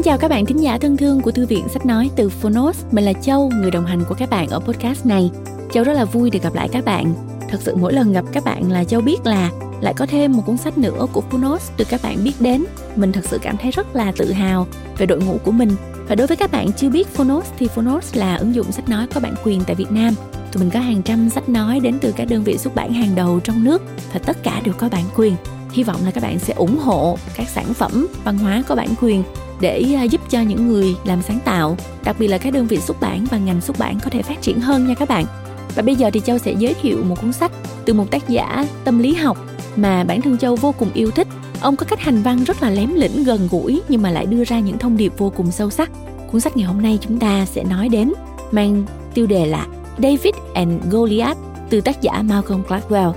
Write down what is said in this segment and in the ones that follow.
Xin chào các bạn thính giả thân thương của Thư viện Sách Nói từ Phonos. Mình là Châu, người đồng hành của các bạn ở podcast này. Châu rất là vui được gặp lại các bạn. Thật sự mỗi lần gặp các bạn là Châu biết là lại có thêm một cuốn sách nữa của Phonos được các bạn biết đến. Mình thật sự cảm thấy rất là tự hào về đội ngũ của mình. Và đối với các bạn chưa biết Phonos thì Phonos là ứng dụng sách nói có bản quyền tại Việt Nam. Tụi mình có hàng trăm sách nói đến từ các đơn vị xuất bản hàng đầu trong nước và tất cả đều có bản quyền. Hy vọng là các bạn sẽ ủng hộ các sản phẩm văn hóa có bản quyền để à, giúp cho những người làm sáng tạo, đặc biệt là các đơn vị xuất bản và ngành xuất bản có thể phát triển hơn nha các bạn. Và bây giờ thì Châu sẽ giới thiệu một cuốn sách từ một tác giả tâm lý học mà bản thân Châu vô cùng yêu thích. Ông có cách hành văn rất là lém lĩnh gần gũi nhưng mà lại đưa ra những thông điệp vô cùng sâu sắc. Cuốn sách ngày hôm nay chúng ta sẽ nói đến mang tiêu đề là David and Goliath từ tác giả Malcolm Gladwell.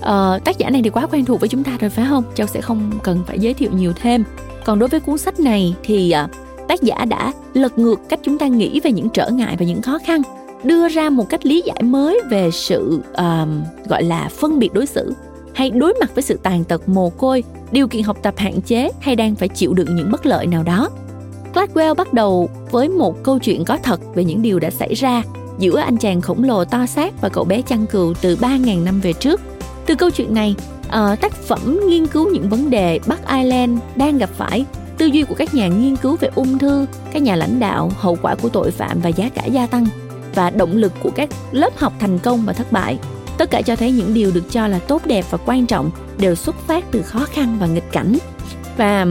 ờ, tác giả này thì quá quen thuộc với chúng ta rồi phải không? Châu sẽ không cần phải giới thiệu nhiều thêm còn đối với cuốn sách này thì à, tác giả đã lật ngược cách chúng ta nghĩ về những trở ngại và những khó khăn đưa ra một cách lý giải mới về sự uh, gọi là phân biệt đối xử hay đối mặt với sự tàn tật mồ côi điều kiện học tập hạn chế hay đang phải chịu đựng những bất lợi nào đó Gladwell bắt đầu với một câu chuyện có thật về những điều đã xảy ra giữa anh chàng khổng lồ to xác và cậu bé chăn cừu từ 3.000 năm về trước. Từ câu chuyện này, uh, tác phẩm nghiên cứu những vấn đề Bắc Ireland đang gặp phải. Tư duy của các nhà nghiên cứu về ung thư các nhà lãnh đạo hậu quả của tội phạm và giá cả gia tăng và động lực của các lớp học thành công và thất bại. Tất cả cho thấy những điều được cho là tốt đẹp và quan trọng đều xuất phát từ khó khăn và nghịch cảnh. Và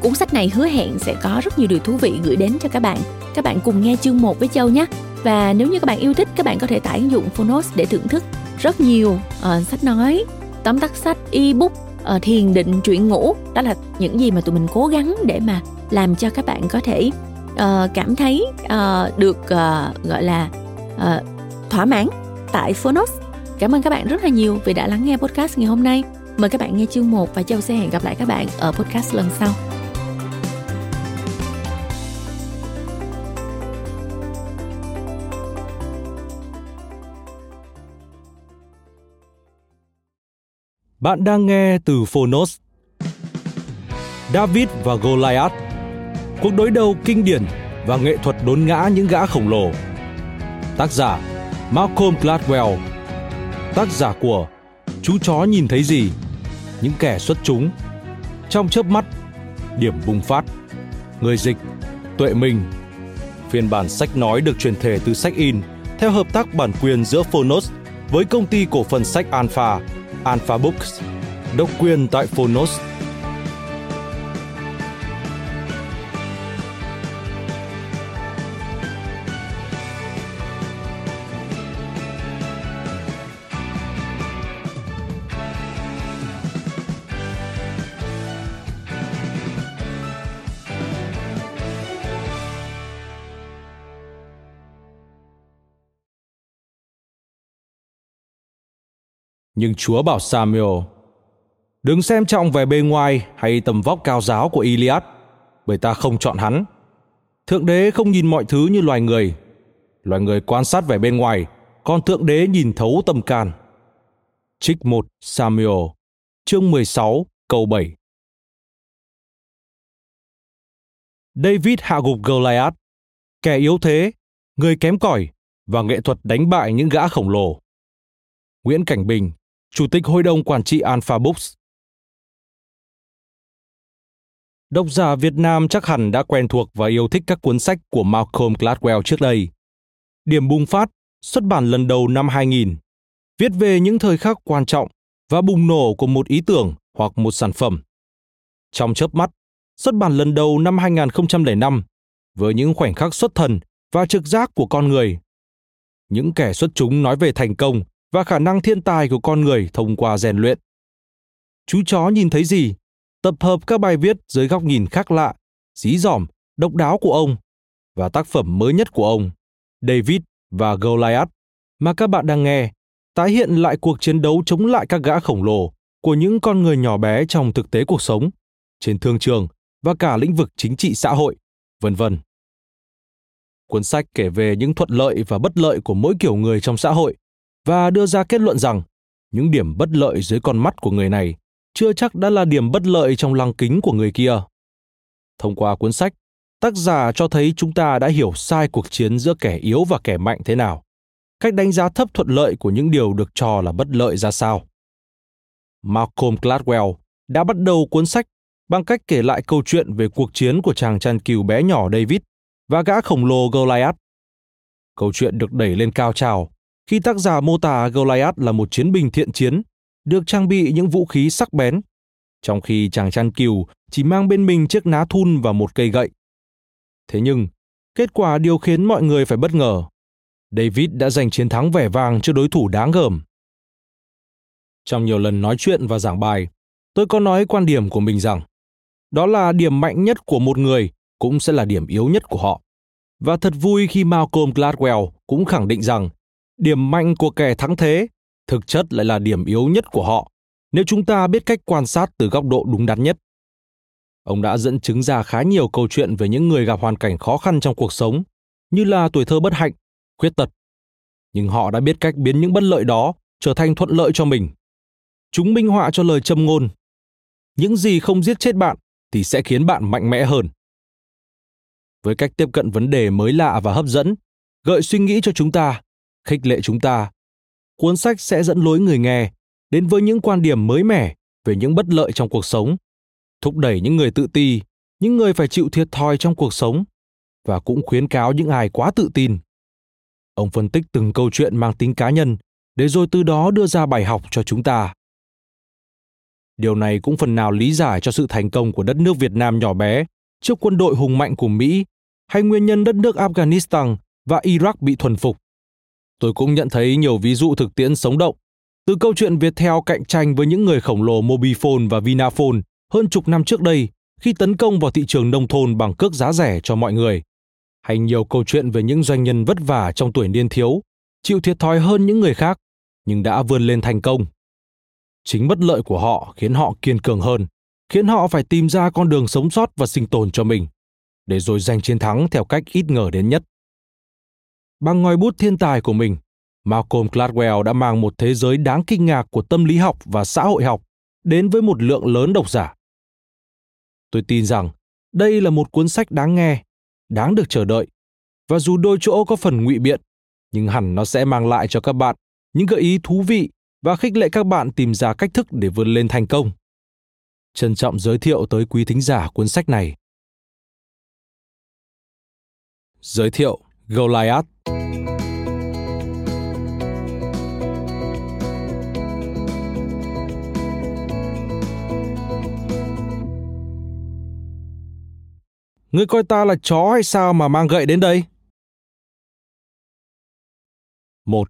cuốn sách này hứa hẹn sẽ có rất nhiều điều thú vị gửi đến cho các bạn. Các bạn cùng nghe chương 1 với châu nhé. Và nếu như các bạn yêu thích các bạn có thể tải ứng dụng Phonos để thưởng thức rất nhiều uh, sách nói tóm tắt sách ebook uh, thiền định chuyển ngủ đó là những gì mà tụi mình cố gắng để mà làm cho các bạn có thể uh, cảm thấy uh, được uh, gọi là uh, thỏa mãn tại Phonos. Cảm ơn các bạn rất là nhiều vì đã lắng nghe podcast ngày hôm nay. Mời các bạn nghe chương 1 và Châu sẽ hẹn gặp lại các bạn ở podcast lần sau. Bạn đang nghe từ Phonos. David và Goliath, Cuộc đối đầu kinh điển và nghệ thuật đốn ngã những gã khổng lồ. Tác giả, Malcolm Gladwell. Tác giả của Chú chó nhìn thấy gì? Những kẻ xuất chúng. Trong chớp mắt, Điểm bùng phát. Người dịch, Tuệ Minh. Phiên bản sách nói được truyền thể từ sách in theo hợp tác bản quyền giữa Phonos với công ty cổ phần sách Alpha. Alpha Books, độc quyền tại Phonos. Nhưng Chúa bảo Samuel, đừng xem trọng về bề ngoài hay tầm vóc cao giáo của Iliad, bởi ta không chọn hắn. Thượng đế không nhìn mọi thứ như loài người. Loài người quan sát vẻ bên ngoài, còn thượng đế nhìn thấu tâm can. Trích 1 Samuel, chương 16, câu 7. David hạ gục Goliath, kẻ yếu thế, người kém cỏi và nghệ thuật đánh bại những gã khổng lồ. Nguyễn Cảnh Bình, Chủ tịch Hội đồng Quản trị Alpha Books. Độc giả Việt Nam chắc hẳn đã quen thuộc và yêu thích các cuốn sách của Malcolm Gladwell trước đây. Điểm bùng phát, xuất bản lần đầu năm 2000, viết về những thời khắc quan trọng và bùng nổ của một ý tưởng hoặc một sản phẩm. Trong chớp mắt, xuất bản lần đầu năm 2005 với những khoảnh khắc xuất thần và trực giác của con người. Những kẻ xuất chúng nói về thành công và khả năng thiên tài của con người thông qua rèn luyện. Chú chó nhìn thấy gì? Tập hợp các bài viết dưới góc nhìn khác lạ, dí dỏm, độc đáo của ông và tác phẩm mới nhất của ông, David và Goliath, mà các bạn đang nghe, tái hiện lại cuộc chiến đấu chống lại các gã khổng lồ của những con người nhỏ bé trong thực tế cuộc sống, trên thương trường và cả lĩnh vực chính trị xã hội, vân vân. Cuốn sách kể về những thuận lợi và bất lợi của mỗi kiểu người trong xã hội và đưa ra kết luận rằng những điểm bất lợi dưới con mắt của người này chưa chắc đã là điểm bất lợi trong lăng kính của người kia. Thông qua cuốn sách, tác giả cho thấy chúng ta đã hiểu sai cuộc chiến giữa kẻ yếu và kẻ mạnh thế nào, cách đánh giá thấp thuận lợi của những điều được cho là bất lợi ra sao. Malcolm Gladwell đã bắt đầu cuốn sách bằng cách kể lại câu chuyện về cuộc chiến của chàng chăn cừu bé nhỏ David và gã khổng lồ Goliath. Câu chuyện được đẩy lên cao trào khi tác giả mô tả Goliath là một chiến binh thiện chiến, được trang bị những vũ khí sắc bén, trong khi chàng chăn cừu chỉ mang bên mình chiếc ná thun và một cây gậy. Thế nhưng, kết quả điều khiến mọi người phải bất ngờ. David đã giành chiến thắng vẻ vang trước đối thủ đáng gờm. Trong nhiều lần nói chuyện và giảng bài, tôi có nói quan điểm của mình rằng đó là điểm mạnh nhất của một người cũng sẽ là điểm yếu nhất của họ. Và thật vui khi Malcolm Gladwell cũng khẳng định rằng điểm mạnh của kẻ thắng thế thực chất lại là điểm yếu nhất của họ nếu chúng ta biết cách quan sát từ góc độ đúng đắn nhất. Ông đã dẫn chứng ra khá nhiều câu chuyện về những người gặp hoàn cảnh khó khăn trong cuộc sống, như là tuổi thơ bất hạnh, khuyết tật. Nhưng họ đã biết cách biến những bất lợi đó trở thành thuận lợi cho mình. Chúng minh họa cho lời châm ngôn. Những gì không giết chết bạn thì sẽ khiến bạn mạnh mẽ hơn. Với cách tiếp cận vấn đề mới lạ và hấp dẫn, gợi suy nghĩ cho chúng ta, khích lệ chúng ta, cuốn sách sẽ dẫn lối người nghe đến với những quan điểm mới mẻ về những bất lợi trong cuộc sống, thúc đẩy những người tự ti, những người phải chịu thiệt thòi trong cuộc sống và cũng khuyến cáo những ai quá tự tin. Ông phân tích từng câu chuyện mang tính cá nhân để rồi từ đó đưa ra bài học cho chúng ta. Điều này cũng phần nào lý giải cho sự thành công của đất nước Việt Nam nhỏ bé trước quân đội hùng mạnh của Mỹ hay nguyên nhân đất nước Afghanistan và Iraq bị thuần phục. Tôi cũng nhận thấy nhiều ví dụ thực tiễn sống động, từ câu chuyện Viettel cạnh tranh với những người khổng lồ Mobifone và Vinaphone hơn chục năm trước đây khi tấn công vào thị trường nông thôn bằng cước giá rẻ cho mọi người, hay nhiều câu chuyện về những doanh nhân vất vả trong tuổi niên thiếu, chịu thiệt thòi hơn những người khác, nhưng đã vươn lên thành công. Chính bất lợi của họ khiến họ kiên cường hơn, khiến họ phải tìm ra con đường sống sót và sinh tồn cho mình, để rồi giành chiến thắng theo cách ít ngờ đến nhất. Bằng ngòi bút thiên tài của mình, Malcolm Gladwell đã mang một thế giới đáng kinh ngạc của tâm lý học và xã hội học đến với một lượng lớn độc giả. Tôi tin rằng đây là một cuốn sách đáng nghe, đáng được chờ đợi, và dù đôi chỗ có phần ngụy biện, nhưng hẳn nó sẽ mang lại cho các bạn những gợi ý thú vị và khích lệ các bạn tìm ra cách thức để vươn lên thành công. Trân trọng giới thiệu tới quý thính giả cuốn sách này. Giới thiệu Goliath Ngươi coi ta là chó hay sao mà mang gậy đến đây? Một.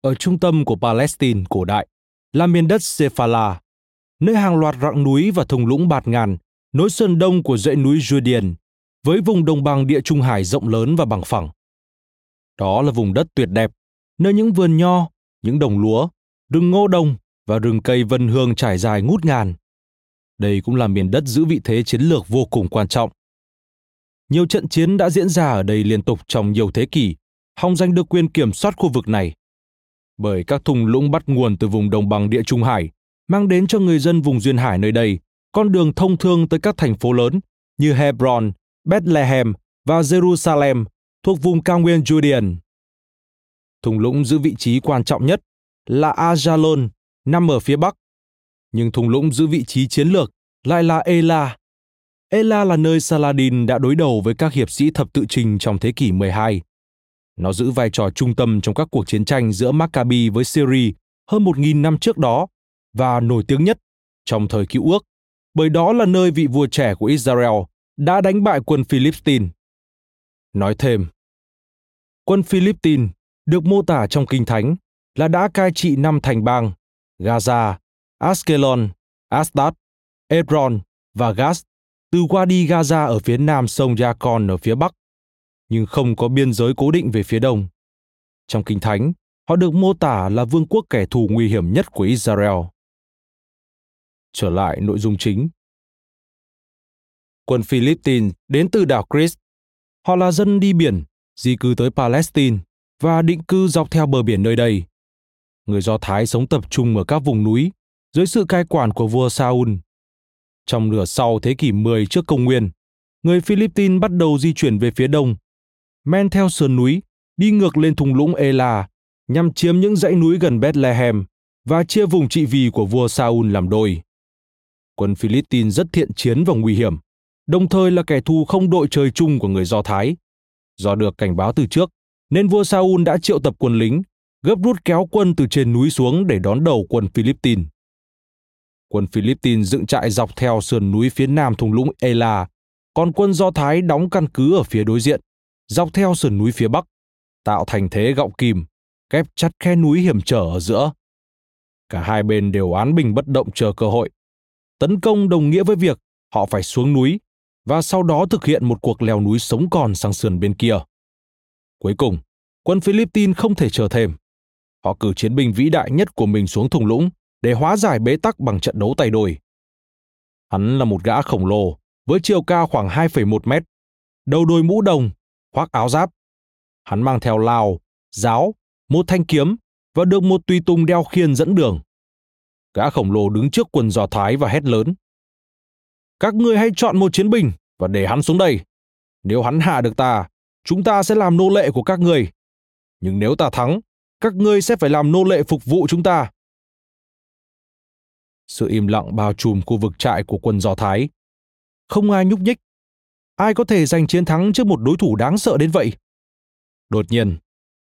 Ở trung tâm của Palestine cổ đại là miền đất Sephala, nơi hàng loạt rặng núi và thung lũng bạt ngàn nối sơn đông của dãy núi Judean với vùng đồng bằng địa Trung Hải rộng lớn và bằng phẳng. Đó là vùng đất tuyệt đẹp, nơi những vườn nho, những đồng lúa, rừng ngô đồng và rừng cây vân hương trải dài ngút ngàn. Đây cũng là miền đất giữ vị thế chiến lược vô cùng quan trọng. Nhiều trận chiến đã diễn ra ở đây liên tục trong nhiều thế kỷ, hòng giành được quyền kiểm soát khu vực này. Bởi các thung lũng bắt nguồn từ vùng đồng bằng địa Trung Hải, mang đến cho người dân vùng duyên hải nơi đây con đường thông thương tới các thành phố lớn như Hebron, Bethlehem và Jerusalem thuộc vùng cao nguyên Judean. Thung lũng giữ vị trí quan trọng nhất là Ajalon, nằm ở phía bắc. Nhưng thung lũng giữ vị trí chiến lược lại là Ela. Ela là nơi Saladin đã đối đầu với các hiệp sĩ thập tự trình trong thế kỷ 12. Nó giữ vai trò trung tâm trong các cuộc chiến tranh giữa Maccabi với Syria hơn 1.000 năm trước đó và nổi tiếng nhất trong thời cựu ước, bởi đó là nơi vị vua trẻ của Israel đã đánh bại quân Philippines. Nói thêm, quân Philippines được mô tả trong Kinh Thánh là đã cai trị năm thành bang Gaza, Askelon, Asdod, Hebron và Gaza từ Wadi Gaza ở phía nam sông Yacon ở phía bắc, nhưng không có biên giới cố định về phía đông. Trong Kinh Thánh, họ được mô tả là vương quốc kẻ thù nguy hiểm nhất của Israel. Trở lại nội dung chính. Quân Philippines đến từ đảo Crete. Họ là dân đi biển, di cư tới Palestine và định cư dọc theo bờ biển nơi đây. Người Do Thái sống tập trung ở các vùng núi dưới sự cai quản của vua Saul. Trong nửa sau thế kỷ 10 trước công nguyên, người Philippines bắt đầu di chuyển về phía đông, men theo sườn núi, đi ngược lên thung lũng Ela nhằm chiếm những dãy núi gần Bethlehem và chia vùng trị vì của vua Saul làm đôi. Quân Philippines rất thiện chiến và nguy hiểm, đồng thời là kẻ thù không đội trời chung của người Do Thái. Do được cảnh báo từ trước, nên vua Saul đã triệu tập quân lính, gấp rút kéo quân từ trên núi xuống để đón đầu quân Philippines. Quân Philippines dựng trại dọc theo sườn núi phía nam thung lũng Ela, còn quân Do Thái đóng căn cứ ở phía đối diện, dọc theo sườn núi phía bắc, tạo thành thế gọng kìm, kép chặt khe núi hiểm trở ở giữa. Cả hai bên đều án bình bất động chờ cơ hội. Tấn công đồng nghĩa với việc họ phải xuống núi và sau đó thực hiện một cuộc leo núi sống còn sang sườn bên kia. Cuối cùng, quân Philippines không thể chờ thêm. Họ cử chiến binh vĩ đại nhất của mình xuống thung lũng để hóa giải bế tắc bằng trận đấu tay đôi. Hắn là một gã khổng lồ với chiều cao khoảng 2,1 mét, đầu đôi mũ đồng, khoác áo giáp. Hắn mang theo lao, giáo, một thanh kiếm và được một tùy tùng đeo khiên dẫn đường. Gã khổng lồ đứng trước quần giò Thái và hét lớn. Các ngươi hãy chọn một chiến binh và để hắn xuống đây. Nếu hắn hạ được ta, chúng ta sẽ làm nô lệ của các ngươi. Nhưng nếu ta thắng, các ngươi sẽ phải làm nô lệ phục vụ chúng ta. Sự im lặng bao trùm khu vực trại của quân Do Thái. Không ai nhúc nhích. Ai có thể giành chiến thắng trước một đối thủ đáng sợ đến vậy? Đột nhiên,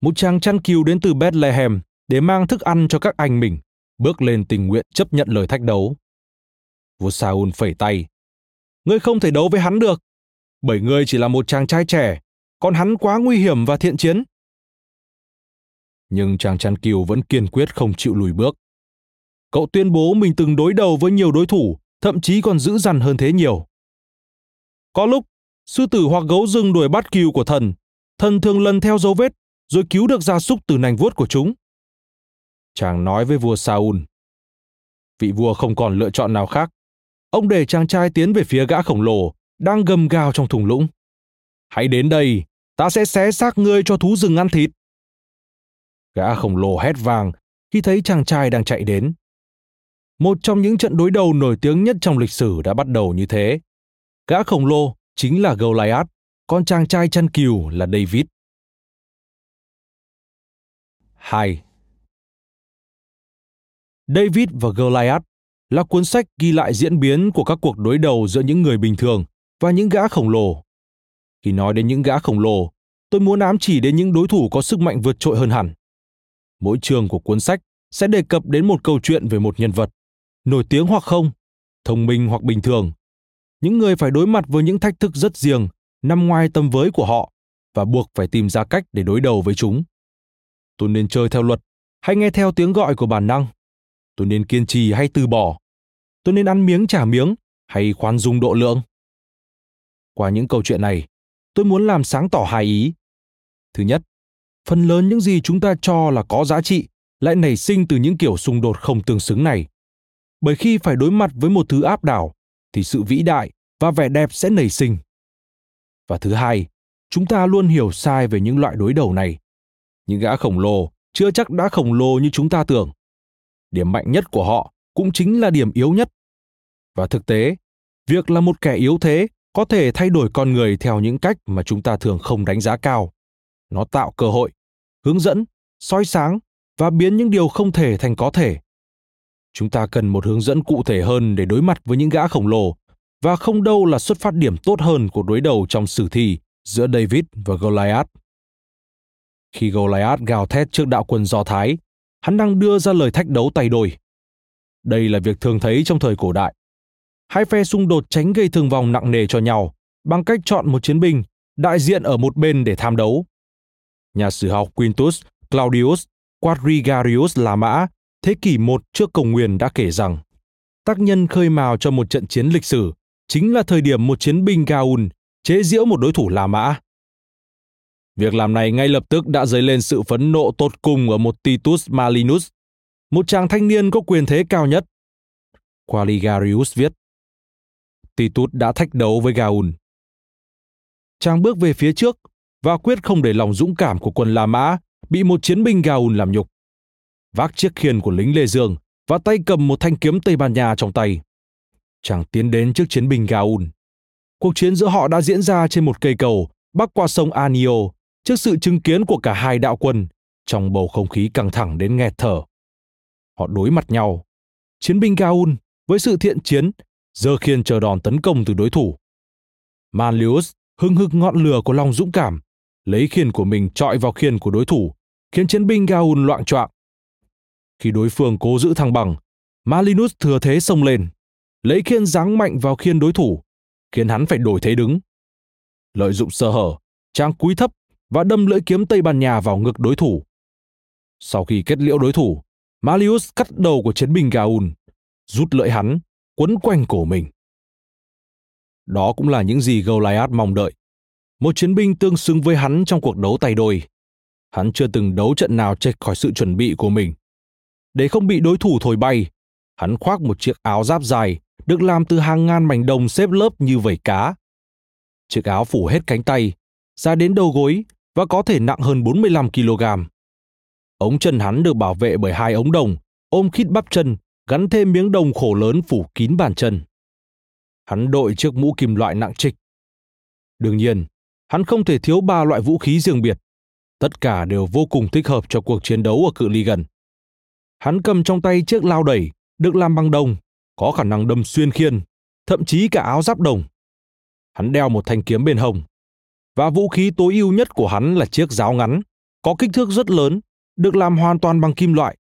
một chàng chăn cừu đến từ Bethlehem để mang thức ăn cho các anh mình, bước lên tình nguyện chấp nhận lời thách đấu. Vua Saul phẩy tay. Ngươi không thể đấu với hắn được, bởi ngươi chỉ là một chàng trai trẻ, còn hắn quá nguy hiểm và thiện chiến. Nhưng chàng chăn cừu vẫn kiên quyết không chịu lùi bước. Cậu tuyên bố mình từng đối đầu với nhiều đối thủ, thậm chí còn dữ dằn hơn thế nhiều. Có lúc, sư tử hoặc gấu rừng đuổi bắt cừu của thần, thần thường lần theo dấu vết rồi cứu được gia súc từ nành vuốt của chúng. Chàng nói với vua Saul. Vị vua không còn lựa chọn nào khác. Ông để chàng trai tiến về phía gã khổng lồ, đang gầm gào trong thùng lũng. Hãy đến đây, ta sẽ xé xác ngươi cho thú rừng ăn thịt. Gã khổng lồ hét vàng khi thấy chàng trai đang chạy đến. Một trong những trận đối đầu nổi tiếng nhất trong lịch sử đã bắt đầu như thế. Gã khổng lồ chính là Goliath, con chàng trai chăn cừu là David. 2. David và Goliath là cuốn sách ghi lại diễn biến của các cuộc đối đầu giữa những người bình thường và những gã khổng lồ. Khi nói đến những gã khổng lồ, tôi muốn ám chỉ đến những đối thủ có sức mạnh vượt trội hơn hẳn. Mỗi chương của cuốn sách sẽ đề cập đến một câu chuyện về một nhân vật, nổi tiếng hoặc không, thông minh hoặc bình thường. Những người phải đối mặt với những thách thức rất riêng, nằm ngoài tầm với của họ và buộc phải tìm ra cách để đối đầu với chúng. Tôi nên chơi theo luật hay nghe theo tiếng gọi của bản năng. Tôi nên kiên trì hay từ bỏ. Tôi nên ăn miếng trả miếng hay khoan dung độ lượng. Qua những câu chuyện này tôi muốn làm sáng tỏ hai ý. Thứ nhất phần lớn những gì chúng ta cho là có giá trị lại nảy sinh từ những kiểu xung đột không tương xứng này bởi khi phải đối mặt với một thứ áp đảo thì sự vĩ đại và vẻ đẹp sẽ nảy sinh và thứ hai chúng ta luôn hiểu sai về những loại đối đầu này những gã khổng lồ chưa chắc đã khổng lồ như chúng ta tưởng. Điểm mạnh nhất của họ cũng chính là điểm yếu nhất. Và thực tế, việc là một kẻ yếu thế có thể thay đổi con người theo những cách mà chúng ta thường không đánh giá cao. Nó tạo cơ hội, hướng dẫn, soi sáng và biến những điều không thể thành có thể. Chúng ta cần một hướng dẫn cụ thể hơn để đối mặt với những gã khổng lồ và không đâu là xuất phát điểm tốt hơn của đối đầu trong sử thi giữa David và Goliath. Khi Goliath gào thét trước đạo quân Do Thái, hắn đang đưa ra lời thách đấu tay đôi. Đây là việc thường thấy trong thời cổ đại. Hai phe xung đột tránh gây thương vong nặng nề cho nhau bằng cách chọn một chiến binh đại diện ở một bên để tham đấu. Nhà sử học Quintus Claudius Quadrigarius La Mã thế kỷ 1 trước công nguyên đã kể rằng tác nhân khơi mào cho một trận chiến lịch sử chính là thời điểm một chiến binh Gaun chế giễu một đối thủ La Mã. Việc làm này ngay lập tức đã dấy lên sự phẫn nộ tột cùng ở một Titus Malinus, một chàng thanh niên có quyền thế cao nhất. Qualigarius viết, Titus đã thách đấu với Gaun. Chàng bước về phía trước và quyết không để lòng dũng cảm của quân La Mã bị một chiến binh Gaun làm nhục. Vác chiếc khiên của lính Lê Dương và tay cầm một thanh kiếm Tây Ban Nha trong tay. Chàng tiến đến trước chiến binh Gaul. Cuộc chiến giữa họ đã diễn ra trên một cây cầu bắc qua sông Anio trước sự chứng kiến của cả hai đạo quân trong bầu không khí căng thẳng đến nghẹt thở. Họ đối mặt nhau. Chiến binh Gaul với sự thiện chiến giơ khiên chờ đòn tấn công từ đối thủ. Manlius hưng hực ngọn lửa của lòng dũng cảm, lấy khiên của mình trọi vào khiên của đối thủ, khiến chiến binh Gaul loạn choạng. Khi đối phương cố giữ thăng bằng, Malinus thừa thế xông lên, lấy khiên giáng mạnh vào khiên đối thủ, khiến hắn phải đổi thế đứng. Lợi dụng sơ hở, trang cúi thấp và đâm lưỡi kiếm Tây Ban Nha vào ngực đối thủ. Sau khi kết liễu đối thủ, Malius cắt đầu của chiến binh Gaul, rút lưỡi hắn, quấn quanh cổ mình. Đó cũng là những gì Goliath mong đợi. Một chiến binh tương xứng với hắn trong cuộc đấu tay đôi. Hắn chưa từng đấu trận nào chệch khỏi sự chuẩn bị của mình. Để không bị đối thủ thổi bay, hắn khoác một chiếc áo giáp dài được làm từ hàng ngàn mảnh đồng xếp lớp như vảy cá. Chiếc áo phủ hết cánh tay, ra đến đầu gối và có thể nặng hơn 45 kg. Ống chân hắn được bảo vệ bởi hai ống đồng, ôm khít bắp chân, gắn thêm miếng đồng khổ lớn phủ kín bàn chân. Hắn đội chiếc mũ kim loại nặng trịch. Đương nhiên, hắn không thể thiếu ba loại vũ khí riêng biệt. Tất cả đều vô cùng thích hợp cho cuộc chiến đấu ở cự ly gần. Hắn cầm trong tay chiếc lao đẩy, được làm bằng đồng, có khả năng đâm xuyên khiên, thậm chí cả áo giáp đồng. Hắn đeo một thanh kiếm bên hồng và vũ khí tối ưu nhất của hắn là chiếc giáo ngắn, có kích thước rất lớn, được làm hoàn toàn bằng kim loại.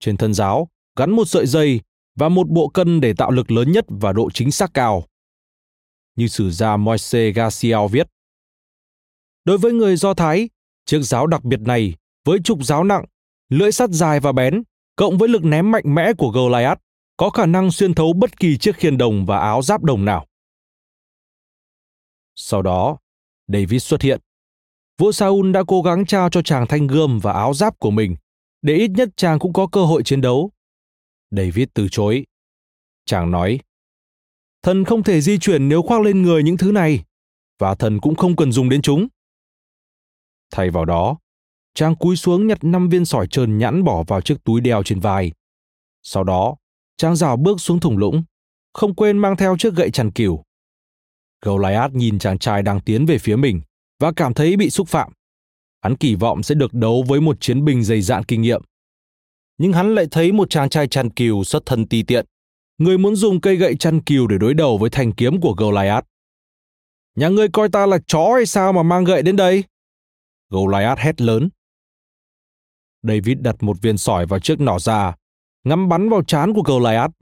Trên thân giáo gắn một sợi dây và một bộ cân để tạo lực lớn nhất và độ chính xác cao. Như sử gia Moise Garcia viết. Đối với người Do Thái, chiếc giáo đặc biệt này với trục giáo nặng, lưỡi sắt dài và bén, cộng với lực ném mạnh mẽ của Goliath, có khả năng xuyên thấu bất kỳ chiếc khiên đồng và áo giáp đồng nào. Sau đó, David xuất hiện. Vua Saul đã cố gắng trao cho chàng thanh gươm và áo giáp của mình, để ít nhất chàng cũng có cơ hội chiến đấu. David từ chối. Chàng nói, thần không thể di chuyển nếu khoác lên người những thứ này, và thần cũng không cần dùng đến chúng. Thay vào đó, chàng cúi xuống nhặt năm viên sỏi trơn nhẵn bỏ vào chiếc túi đeo trên vai. Sau đó, chàng rào bước xuống thùng lũng, không quên mang theo chiếc gậy chằn cừu. Goliath nhìn chàng trai đang tiến về phía mình và cảm thấy bị xúc phạm. Hắn kỳ vọng sẽ được đấu với một chiến binh dày dạn kinh nghiệm. Nhưng hắn lại thấy một chàng trai chăn cừu xuất thân ti tiện, người muốn dùng cây gậy chăn cừu để đối đầu với thanh kiếm của Goliath. Nhà ngươi coi ta là chó hay sao mà mang gậy đến đây? Goliath hét lớn. David đặt một viên sỏi vào chiếc nỏ ra, ngắm bắn vào trán của Goliath.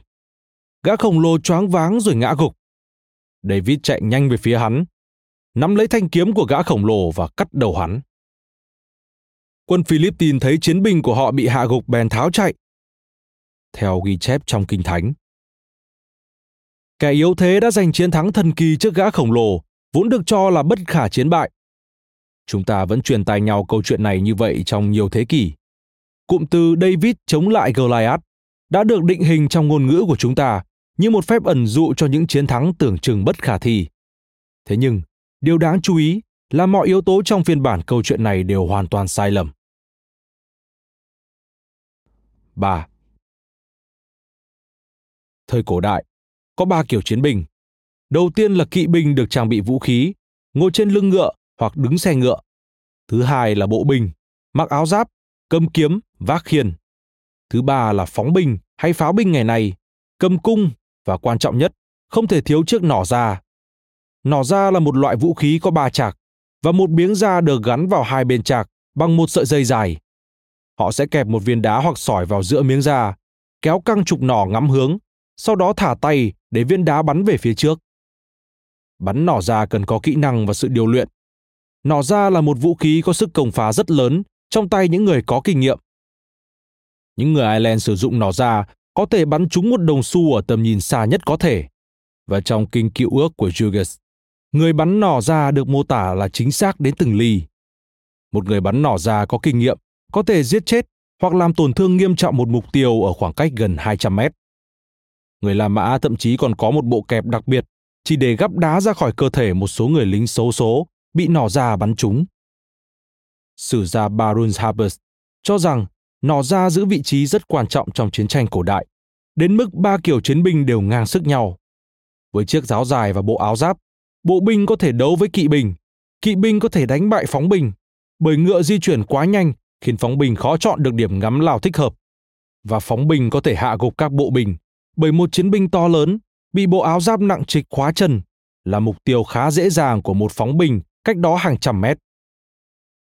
Gã khổng lồ choáng váng rồi ngã gục. David chạy nhanh về phía hắn, nắm lấy thanh kiếm của gã khổng lồ và cắt đầu hắn. Quân Philippines thấy chiến binh của họ bị hạ gục bèn tháo chạy. Theo ghi chép trong Kinh Thánh, kẻ yếu thế đã giành chiến thắng thần kỳ trước gã khổng lồ, vốn được cho là bất khả chiến bại. Chúng ta vẫn truyền tai nhau câu chuyện này như vậy trong nhiều thế kỷ. Cụm từ David chống lại Goliath đã được định hình trong ngôn ngữ của chúng ta như một phép ẩn dụ cho những chiến thắng tưởng chừng bất khả thi. Thế nhưng, điều đáng chú ý là mọi yếu tố trong phiên bản câu chuyện này đều hoàn toàn sai lầm. 3. Thời cổ đại, có ba kiểu chiến binh. Đầu tiên là kỵ binh được trang bị vũ khí, ngồi trên lưng ngựa hoặc đứng xe ngựa. Thứ hai là bộ binh, mặc áo giáp, cầm kiếm, vác khiên. Thứ ba là phóng binh hay pháo binh ngày này, cầm cung và quan trọng nhất, không thể thiếu chiếc nỏ da. Nỏ da là một loại vũ khí có ba chạc và một miếng da được gắn vào hai bên chạc bằng một sợi dây dài. Họ sẽ kẹp một viên đá hoặc sỏi vào giữa miếng da, kéo căng trục nỏ ngắm hướng, sau đó thả tay để viên đá bắn về phía trước. Bắn nỏ da cần có kỹ năng và sự điều luyện. Nỏ da là một vũ khí có sức công phá rất lớn trong tay những người có kinh nghiệm. Những người Ireland sử dụng nỏ ra có thể bắn trúng một đồng xu ở tầm nhìn xa nhất có thể. Và trong kinh cựu ước của Jugas, người bắn nỏ ra được mô tả là chính xác đến từng ly. Một người bắn nỏ ra có kinh nghiệm có thể giết chết hoặc làm tổn thương nghiêm trọng một mục tiêu ở khoảng cách gần 200 mét. Người La Mã thậm chí còn có một bộ kẹp đặc biệt chỉ để gắp đá ra khỏi cơ thể một số người lính xấu số bị nỏ ra bắn trúng. Sử gia Baron Habers, cho rằng nỏ ra giữ vị trí rất quan trọng trong chiến tranh cổ đại, đến mức ba kiểu chiến binh đều ngang sức nhau Với chiếc giáo dài và bộ áo giáp, bộ binh có thể đấu với kỵ binh, kỵ binh có thể đánh bại phóng binh, bởi ngựa di chuyển quá nhanh khiến phóng binh khó chọn được điểm ngắm lao thích hợp. Và phóng binh có thể hạ gục các bộ binh, bởi một chiến binh to lớn bị bộ áo giáp nặng trịch khóa chân là mục tiêu khá dễ dàng của một phóng binh cách đó hàng trăm mét.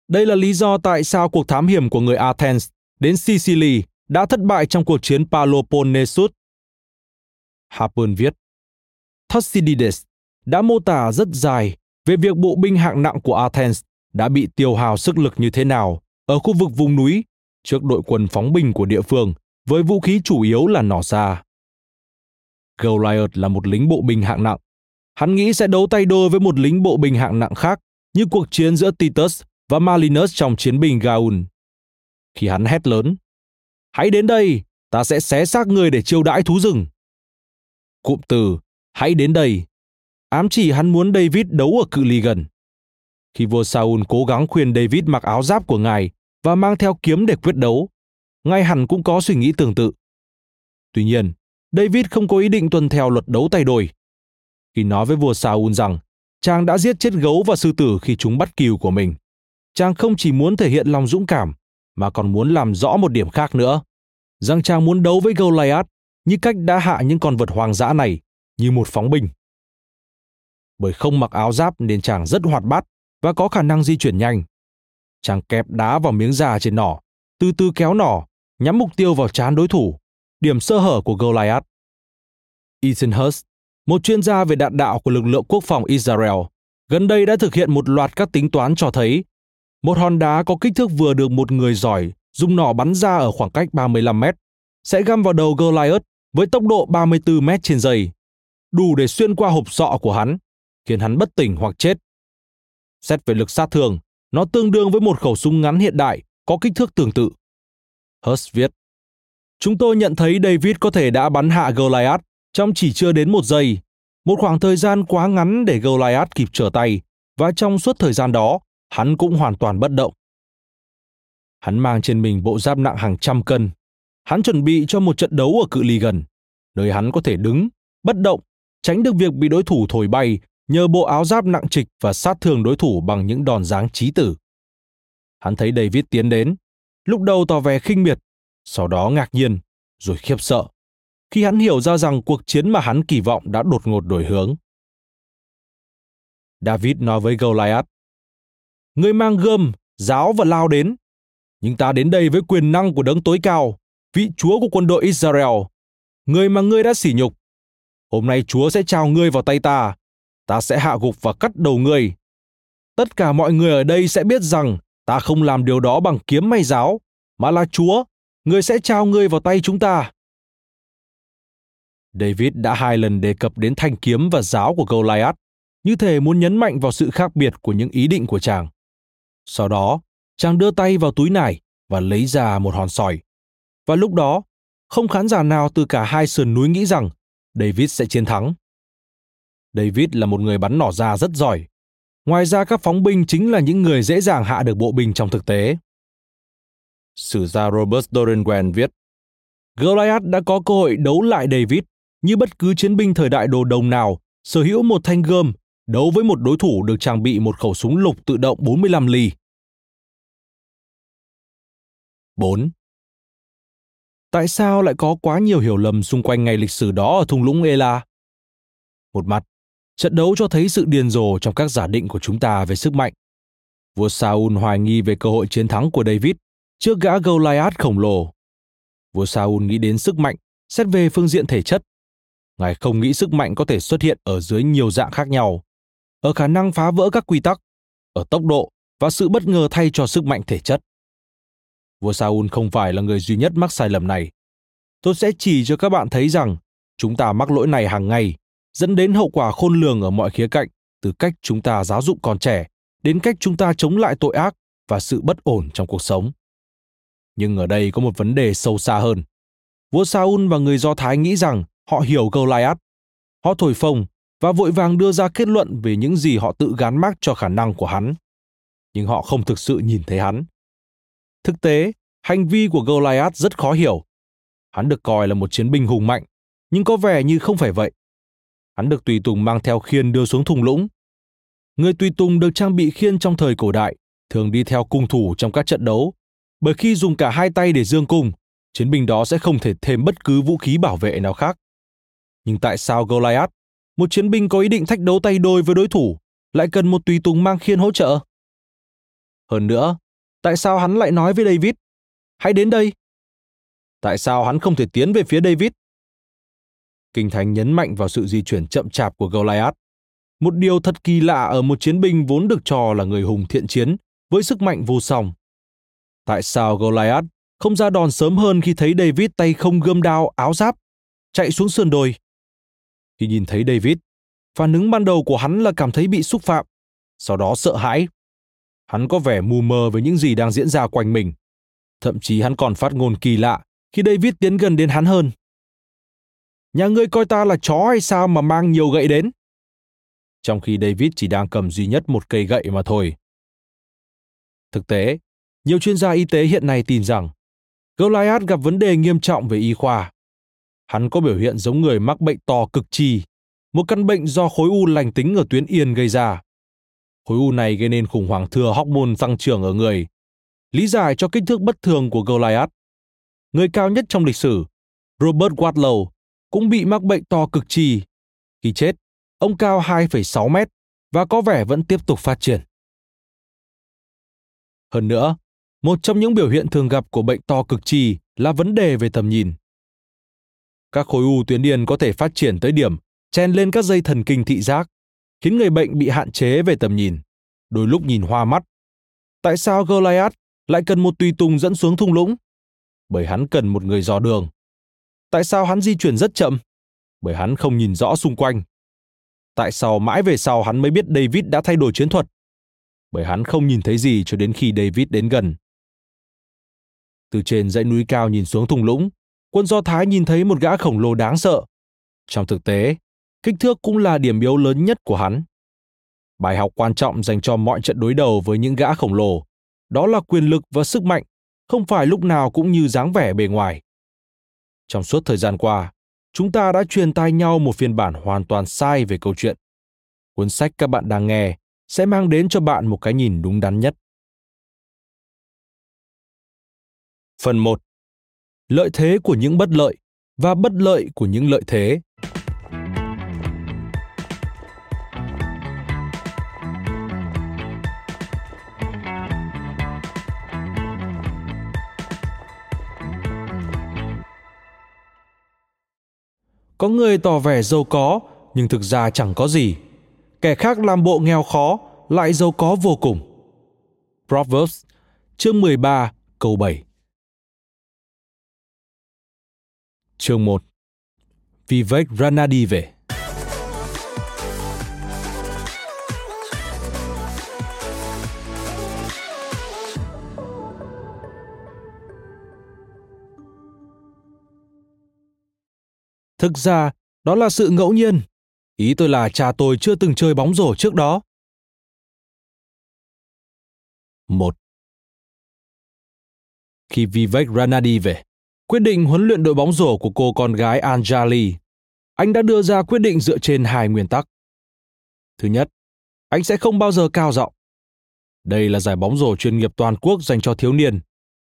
Đây là lý do tại sao cuộc thám hiểm của người Athens đến Sicily đã thất bại trong cuộc chiến Peloponnesus. Harper viết, Thucydides đã mô tả rất dài về việc bộ binh hạng nặng của Athens đã bị tiêu hao sức lực như thế nào ở khu vực vùng núi trước đội quân phóng binh của địa phương với vũ khí chủ yếu là nỏ xa. Goliath là một lính bộ binh hạng nặng. Hắn nghĩ sẽ đấu tay đôi với một lính bộ binh hạng nặng khác như cuộc chiến giữa Titus và Malinus trong chiến binh Gaun. Khi hắn hét lớn, Hãy đến đây, ta sẽ xé xác người để chiêu đãi thú rừng. Cụm từ, hãy đến đây, ám chỉ hắn muốn David đấu ở cự ly gần. Khi vua Saul cố gắng khuyên David mặc áo giáp của ngài và mang theo kiếm để quyết đấu, ngay hẳn cũng có suy nghĩ tương tự. Tuy nhiên, David không có ý định tuân theo luật đấu tay đôi. Khi nói với vua Saul rằng chàng đã giết chết gấu và sư tử khi chúng bắt cừu của mình, chàng không chỉ muốn thể hiện lòng dũng cảm mà còn muốn làm rõ một điểm khác nữa, rằng chàng muốn đấu với Goliath như cách đã hạ những con vật hoang dã này như một phóng binh. Bởi không mặc áo giáp nên chàng rất hoạt bát và có khả năng di chuyển nhanh. Chàng kẹp đá vào miếng da trên nỏ, từ từ kéo nỏ, nhắm mục tiêu vào trán đối thủ, điểm sơ hở của Goliath. Ethan Hurst, một chuyên gia về đạn đạo của lực lượng quốc phòng Israel, gần đây đã thực hiện một loạt các tính toán cho thấy một hòn đá có kích thước vừa được một người giỏi dùng nỏ bắn ra ở khoảng cách 35 mét sẽ găm vào đầu Goliath với tốc độ 34 mét trên giây, đủ để xuyên qua hộp sọ của hắn, khiến hắn bất tỉnh hoặc chết. Xét về lực sát thương, nó tương đương với một khẩu súng ngắn hiện đại có kích thước tương tự. Hurst viết, Chúng tôi nhận thấy David có thể đã bắn hạ Goliath trong chỉ chưa đến một giây, một khoảng thời gian quá ngắn để Goliath kịp trở tay, và trong suốt thời gian đó, hắn cũng hoàn toàn bất động. Hắn mang trên mình bộ giáp nặng hàng trăm cân. Hắn chuẩn bị cho một trận đấu ở cự ly gần, nơi hắn có thể đứng, bất động, tránh được việc bị đối thủ thổi bay nhờ bộ áo giáp nặng trịch và sát thương đối thủ bằng những đòn giáng chí tử. Hắn thấy David tiến đến, lúc đầu tỏ vẻ khinh miệt, sau đó ngạc nhiên, rồi khiếp sợ, khi hắn hiểu ra rằng cuộc chiến mà hắn kỳ vọng đã đột ngột đổi hướng. David nói với Goliath, Ngươi mang gươm, giáo và lao đến. Nhưng ta đến đây với quyền năng của đấng tối cao, vị chúa của quân đội Israel, người mà ngươi đã sỉ nhục. Hôm nay Chúa sẽ trao ngươi vào tay ta, ta sẽ hạ gục và cắt đầu ngươi. Tất cả mọi người ở đây sẽ biết rằng ta không làm điều đó bằng kiếm may giáo, mà là Chúa, người sẽ trao ngươi vào tay chúng ta. David đã hai lần đề cập đến thanh kiếm và giáo của Goliath, như thể muốn nhấn mạnh vào sự khác biệt của những ý định của chàng. Sau đó, chàng đưa tay vào túi nải và lấy ra một hòn sỏi. Và lúc đó, không khán giả nào từ cả hai sườn núi nghĩ rằng David sẽ chiến thắng. David là một người bắn nỏ ra rất giỏi. Ngoài ra các phóng binh chính là những người dễ dàng hạ được bộ binh trong thực tế. Sử gia Robert Dorenwen viết, Goliath đã có cơ hội đấu lại David như bất cứ chiến binh thời đại đồ đồng nào sở hữu một thanh gươm đấu với một đối thủ được trang bị một khẩu súng lục tự động 45 ly. 4. Tại sao lại có quá nhiều hiểu lầm xung quanh ngày lịch sử đó ở thung lũng Ela? Một mặt, trận đấu cho thấy sự điên rồ trong các giả định của chúng ta về sức mạnh. Vua Saul hoài nghi về cơ hội chiến thắng của David trước gã Goliath khổng lồ. Vua Saul nghĩ đến sức mạnh xét về phương diện thể chất. Ngài không nghĩ sức mạnh có thể xuất hiện ở dưới nhiều dạng khác nhau, ở khả năng phá vỡ các quy tắc, ở tốc độ và sự bất ngờ thay cho sức mạnh thể chất. Vua Saul không phải là người duy nhất mắc sai lầm này. Tôi sẽ chỉ cho các bạn thấy rằng chúng ta mắc lỗi này hàng ngày, dẫn đến hậu quả khôn lường ở mọi khía cạnh, từ cách chúng ta giáo dục con trẻ đến cách chúng ta chống lại tội ác và sự bất ổn trong cuộc sống. Nhưng ở đây có một vấn đề sâu xa hơn. Vua Saul và người Do Thái nghĩ rằng họ hiểu Goliath. Họ thổi phồng và vội vàng đưa ra kết luận về những gì họ tự gán mác cho khả năng của hắn. Nhưng họ không thực sự nhìn thấy hắn. Thực tế, hành vi của Goliath rất khó hiểu. Hắn được coi là một chiến binh hùng mạnh, nhưng có vẻ như không phải vậy. Hắn được tùy tùng mang theo khiên đưa xuống thùng lũng. Người tùy tùng được trang bị khiên trong thời cổ đại, thường đi theo cung thủ trong các trận đấu, bởi khi dùng cả hai tay để dương cung, chiến binh đó sẽ không thể thêm bất cứ vũ khí bảo vệ nào khác. Nhưng tại sao Goliath, một chiến binh có ý định thách đấu tay đôi với đối thủ, lại cần một tùy tùng mang khiên hỗ trợ? Hơn nữa, tại sao hắn lại nói với David, hãy đến đây? Tại sao hắn không thể tiến về phía David? Kinh Thánh nhấn mạnh vào sự di chuyển chậm chạp của Goliath. Một điều thật kỳ lạ ở một chiến binh vốn được cho là người hùng thiện chiến, với sức mạnh vô song. Tại sao Goliath không ra đòn sớm hơn khi thấy David tay không gươm đao áo giáp, chạy xuống sườn đồi? Khi nhìn thấy David, phản ứng ban đầu của hắn là cảm thấy bị xúc phạm, sau đó sợ hãi. Hắn có vẻ mù mờ với những gì đang diễn ra quanh mình. Thậm chí hắn còn phát ngôn kỳ lạ khi David tiến gần đến hắn hơn. Nhà ngươi coi ta là chó hay sao mà mang nhiều gậy đến? Trong khi David chỉ đang cầm duy nhất một cây gậy mà thôi. Thực tế, nhiều chuyên gia y tế hiện nay tin rằng Goliath gặp vấn đề nghiêm trọng về y khoa. Hắn có biểu hiện giống người mắc bệnh to cực trì, một căn bệnh do khối u lành tính ở tuyến yên gây ra. Khối u này gây nên khủng hoảng thừa hormone tăng trưởng ở người, lý giải cho kích thước bất thường của Goliath. Người cao nhất trong lịch sử, Robert Wadlow, cũng bị mắc bệnh to cực trì. Khi chết, ông cao 2,6 mét và có vẻ vẫn tiếp tục phát triển. Hơn nữa, một trong những biểu hiện thường gặp của bệnh to cực trì là vấn đề về tầm nhìn. Các khối u tuyến điền có thể phát triển tới điểm chen lên các dây thần kinh thị giác, khiến người bệnh bị hạn chế về tầm nhìn, đôi lúc nhìn hoa mắt. Tại sao Goliath lại cần một tùy tùng dẫn xuống thung lũng? Bởi hắn cần một người dò đường. Tại sao hắn di chuyển rất chậm? Bởi hắn không nhìn rõ xung quanh. Tại sao mãi về sau hắn mới biết David đã thay đổi chiến thuật? Bởi hắn không nhìn thấy gì cho đến khi David đến gần. Từ trên dãy núi cao nhìn xuống thung lũng, quân Do Thái nhìn thấy một gã khổng lồ đáng sợ. Trong thực tế, kích thước cũng là điểm yếu lớn nhất của hắn. Bài học quan trọng dành cho mọi trận đối đầu với những gã khổng lồ, đó là quyền lực và sức mạnh, không phải lúc nào cũng như dáng vẻ bề ngoài. Trong suốt thời gian qua, chúng ta đã truyền tai nhau một phiên bản hoàn toàn sai về câu chuyện. Cuốn sách các bạn đang nghe sẽ mang đến cho bạn một cái nhìn đúng đắn nhất. Phần 1. Lợi thế của những bất lợi và bất lợi của những lợi thế. Có người tỏ vẻ giàu có, nhưng thực ra chẳng có gì. Kẻ khác làm bộ nghèo khó, lại giàu có vô cùng. Proverbs chương 13 câu 7 Chương 1 Vivek Ranadive Thực ra, đó là sự ngẫu nhiên. Ý tôi là cha tôi chưa từng chơi bóng rổ trước đó. một Khi Vivek Ranadi về, quyết định huấn luyện đội bóng rổ của cô con gái Anjali, anh đã đưa ra quyết định dựa trên hai nguyên tắc. Thứ nhất, anh sẽ không bao giờ cao giọng. Đây là giải bóng rổ chuyên nghiệp toàn quốc dành cho thiếu niên.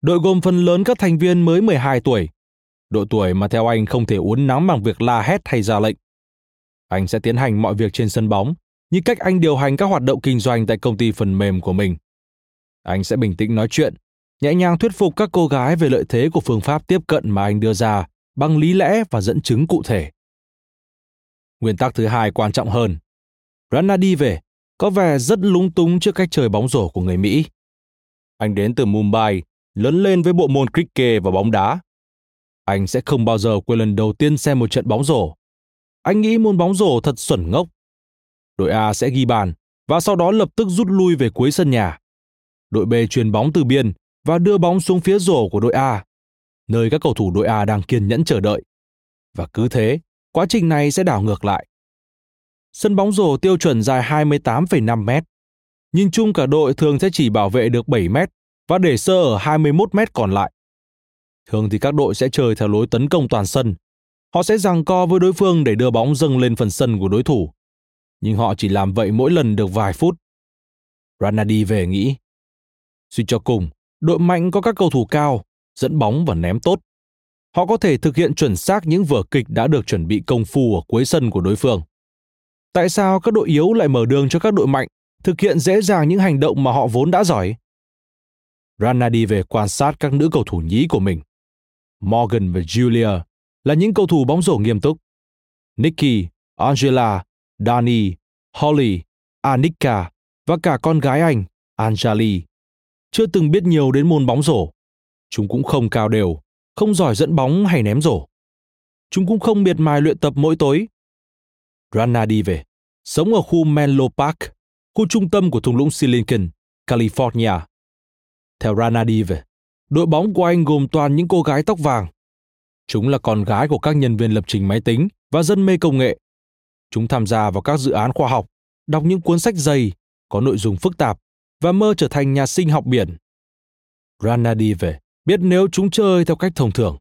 Đội gồm phần lớn các thành viên mới 12 tuổi, độ tuổi mà theo anh không thể uốn nắn bằng việc la hét hay ra lệnh. Anh sẽ tiến hành mọi việc trên sân bóng, như cách anh điều hành các hoạt động kinh doanh tại công ty phần mềm của mình. Anh sẽ bình tĩnh nói chuyện, nhẹ nhàng thuyết phục các cô gái về lợi thế của phương pháp tiếp cận mà anh đưa ra bằng lý lẽ và dẫn chứng cụ thể. Nguyên tắc thứ hai quan trọng hơn. Rana đi về, có vẻ rất lúng túng trước cách chơi bóng rổ của người Mỹ. Anh đến từ Mumbai, lớn lên với bộ môn cricket và bóng đá, anh sẽ không bao giờ quên lần đầu tiên xem một trận bóng rổ. Anh nghĩ môn bóng rổ thật xuẩn ngốc. Đội A sẽ ghi bàn và sau đó lập tức rút lui về cuối sân nhà. Đội B truyền bóng từ biên và đưa bóng xuống phía rổ của đội A, nơi các cầu thủ đội A đang kiên nhẫn chờ đợi. Và cứ thế, quá trình này sẽ đảo ngược lại. Sân bóng rổ tiêu chuẩn dài 28,5 mét. Nhìn chung cả đội thường sẽ chỉ bảo vệ được 7 mét và để sơ ở 21 mét còn lại. Thường thì các đội sẽ chơi theo lối tấn công toàn sân. Họ sẽ giằng co với đối phương để đưa bóng dâng lên phần sân của đối thủ. Nhưng họ chỉ làm vậy mỗi lần được vài phút. Ranadi về nghĩ. Suy cho cùng, đội mạnh có các cầu thủ cao, dẫn bóng và ném tốt. Họ có thể thực hiện chuẩn xác những vở kịch đã được chuẩn bị công phu ở cuối sân của đối phương. Tại sao các đội yếu lại mở đường cho các đội mạnh thực hiện dễ dàng những hành động mà họ vốn đã giỏi? Rana đi về quan sát các nữ cầu thủ nhí của mình. Morgan và Julia là những cầu thủ bóng rổ nghiêm túc. Nikki, Angela, Dani, Holly, Anika và cả con gái anh, Anjali, chưa từng biết nhiều đến môn bóng rổ. Chúng cũng không cao đều, không giỏi dẫn bóng hay ném rổ. Chúng cũng không miệt mài luyện tập mỗi tối. Rana đi về, sống ở khu Menlo Park, khu trung tâm của thung lũng Silicon, California. Theo Rana đi về, đội bóng của anh gồm toàn những cô gái tóc vàng. Chúng là con gái của các nhân viên lập trình máy tính và dân mê công nghệ. Chúng tham gia vào các dự án khoa học, đọc những cuốn sách dày, có nội dung phức tạp và mơ trở thành nhà sinh học biển. Rana đi về, biết nếu chúng chơi theo cách thông thường,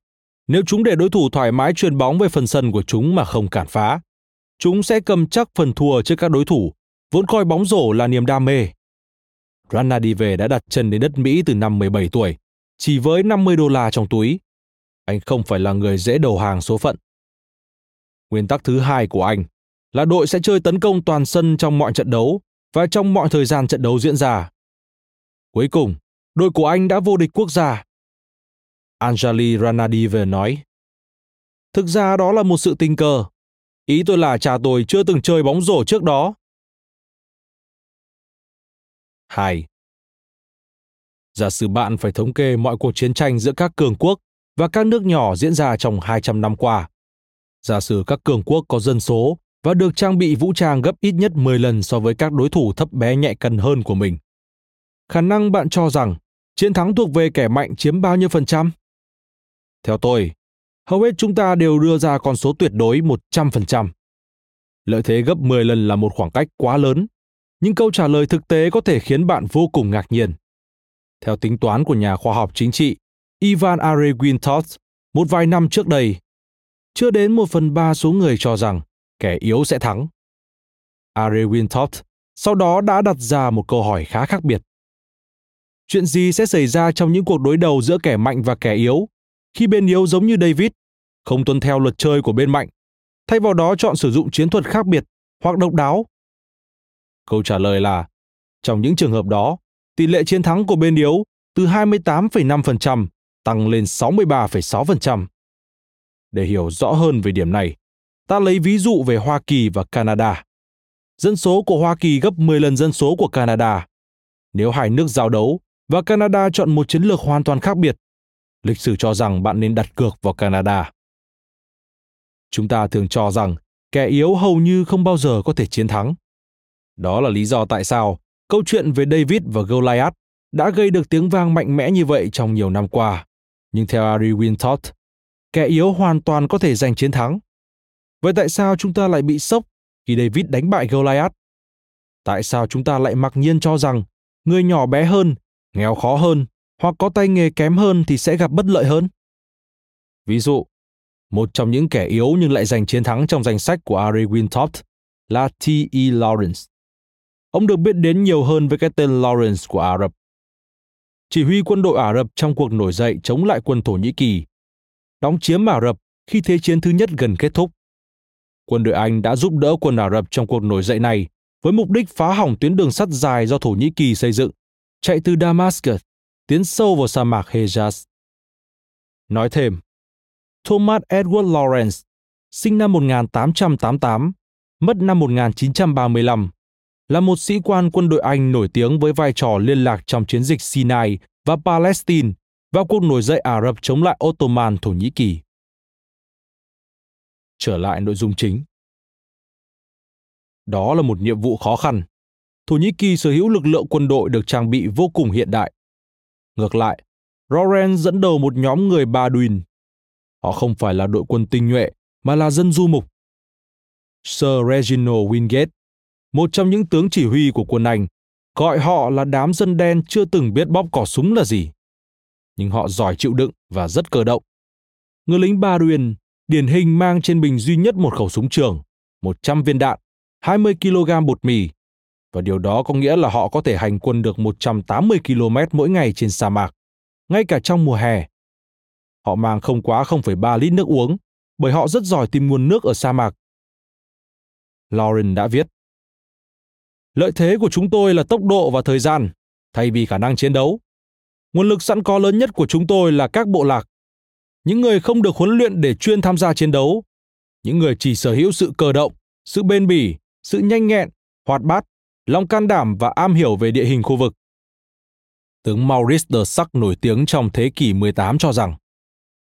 nếu chúng để đối thủ thoải mái truyền bóng về phần sân của chúng mà không cản phá, chúng sẽ cầm chắc phần thua trước các đối thủ, vốn coi bóng rổ là niềm đam mê. Rana đi về đã đặt chân đến đất Mỹ từ năm 17 tuổi, chỉ với 50 đô la trong túi. Anh không phải là người dễ đầu hàng số phận. Nguyên tắc thứ hai của anh là đội sẽ chơi tấn công toàn sân trong mọi trận đấu và trong mọi thời gian trận đấu diễn ra. Cuối cùng, đội của anh đã vô địch quốc gia. Anjali Ranadive nói. Thực ra đó là một sự tình cờ. Ý tôi là cha tôi chưa từng chơi bóng rổ trước đó. 2. Giả sử bạn phải thống kê mọi cuộc chiến tranh giữa các cường quốc và các nước nhỏ diễn ra trong 200 năm qua. Giả sử các cường quốc có dân số và được trang bị vũ trang gấp ít nhất 10 lần so với các đối thủ thấp bé nhẹ cân hơn của mình. Khả năng bạn cho rằng chiến thắng thuộc về kẻ mạnh chiếm bao nhiêu phần trăm? Theo tôi, hầu hết chúng ta đều đưa ra con số tuyệt đối 100%. Lợi thế gấp 10 lần là một khoảng cách quá lớn, nhưng câu trả lời thực tế có thể khiến bạn vô cùng ngạc nhiên. Theo tính toán của nhà khoa học chính trị Ivan Arreguin-Toth một vài năm trước đây, chưa đến một phần ba số người cho rằng kẻ yếu sẽ thắng. Ari Wintoft sau đó đã đặt ra một câu hỏi khá khác biệt. Chuyện gì sẽ xảy ra trong những cuộc đối đầu giữa kẻ mạnh và kẻ yếu khi bên yếu giống như David, không tuân theo luật chơi của bên mạnh, thay vào đó chọn sử dụng chiến thuật khác biệt hoặc độc đáo? Câu trả lời là, trong những trường hợp đó, tỷ lệ chiến thắng của bên yếu từ 28,5% tăng lên 63,6%. Để hiểu rõ hơn về điểm này, Ta lấy ví dụ về Hoa Kỳ và Canada. Dân số của Hoa Kỳ gấp 10 lần dân số của Canada. Nếu hai nước giao đấu và Canada chọn một chiến lược hoàn toàn khác biệt, lịch sử cho rằng bạn nên đặt cược vào Canada. Chúng ta thường cho rằng kẻ yếu hầu như không bao giờ có thể chiến thắng. Đó là lý do tại sao câu chuyện về David và Goliath đã gây được tiếng vang mạnh mẽ như vậy trong nhiều năm qua. Nhưng theo Ari Wintot, kẻ yếu hoàn toàn có thể giành chiến thắng. Vậy tại sao chúng ta lại bị sốc khi David đánh bại Goliath? Tại sao chúng ta lại mặc nhiên cho rằng người nhỏ bé hơn, nghèo khó hơn hoặc có tay nghề kém hơn thì sẽ gặp bất lợi hơn? Ví dụ, một trong những kẻ yếu nhưng lại giành chiến thắng trong danh sách của Ari Wintoft là T.E. Lawrence. Ông được biết đến nhiều hơn với cái tên Lawrence của Ả Rập. Chỉ huy quân đội Ả Rập trong cuộc nổi dậy chống lại quân Thổ Nhĩ Kỳ, đóng chiếm Ả Rập khi Thế chiến thứ nhất gần kết thúc quân đội Anh đã giúp đỡ quân Ả Rập trong cuộc nổi dậy này với mục đích phá hỏng tuyến đường sắt dài do Thổ Nhĩ Kỳ xây dựng, chạy từ Damascus, tiến sâu vào sa mạc Hejaz. Nói thêm, Thomas Edward Lawrence, sinh năm 1888, mất năm 1935, là một sĩ quan quân đội Anh nổi tiếng với vai trò liên lạc trong chiến dịch Sinai và Palestine và cuộc nổi dậy Ả Rập chống lại Ottoman Thổ Nhĩ Kỳ trở lại nội dung chính. Đó là một nhiệm vụ khó khăn. Thổ Nhĩ Kỳ sở hữu lực lượng quân đội được trang bị vô cùng hiện đại. Ngược lại, Roren dẫn đầu một nhóm người Baduin. Họ không phải là đội quân tinh nhuệ, mà là dân du mục. Sir Reginald Wingate, một trong những tướng chỉ huy của quân Anh, gọi họ là đám dân đen chưa từng biết bóp cỏ súng là gì. Nhưng họ giỏi chịu đựng và rất cơ động. Người lính Baduin điển hình mang trên bình duy nhất một khẩu súng trường, 100 viên đạn, 20 kg bột mì, và điều đó có nghĩa là họ có thể hành quân được 180 km mỗi ngày trên sa mạc, ngay cả trong mùa hè. Họ mang không quá 0,3 lít nước uống, bởi họ rất giỏi tìm nguồn nước ở sa mạc. Lauren đã viết, Lợi thế của chúng tôi là tốc độ và thời gian, thay vì khả năng chiến đấu. Nguồn lực sẵn có lớn nhất của chúng tôi là các bộ lạc. Những người không được huấn luyện để chuyên tham gia chiến đấu, những người chỉ sở hữu sự cơ động, sự bền bỉ, sự nhanh nhẹn, hoạt bát, lòng can đảm và am hiểu về địa hình khu vực. Tướng Maurice de Sac nổi tiếng trong thế kỷ 18 cho rằng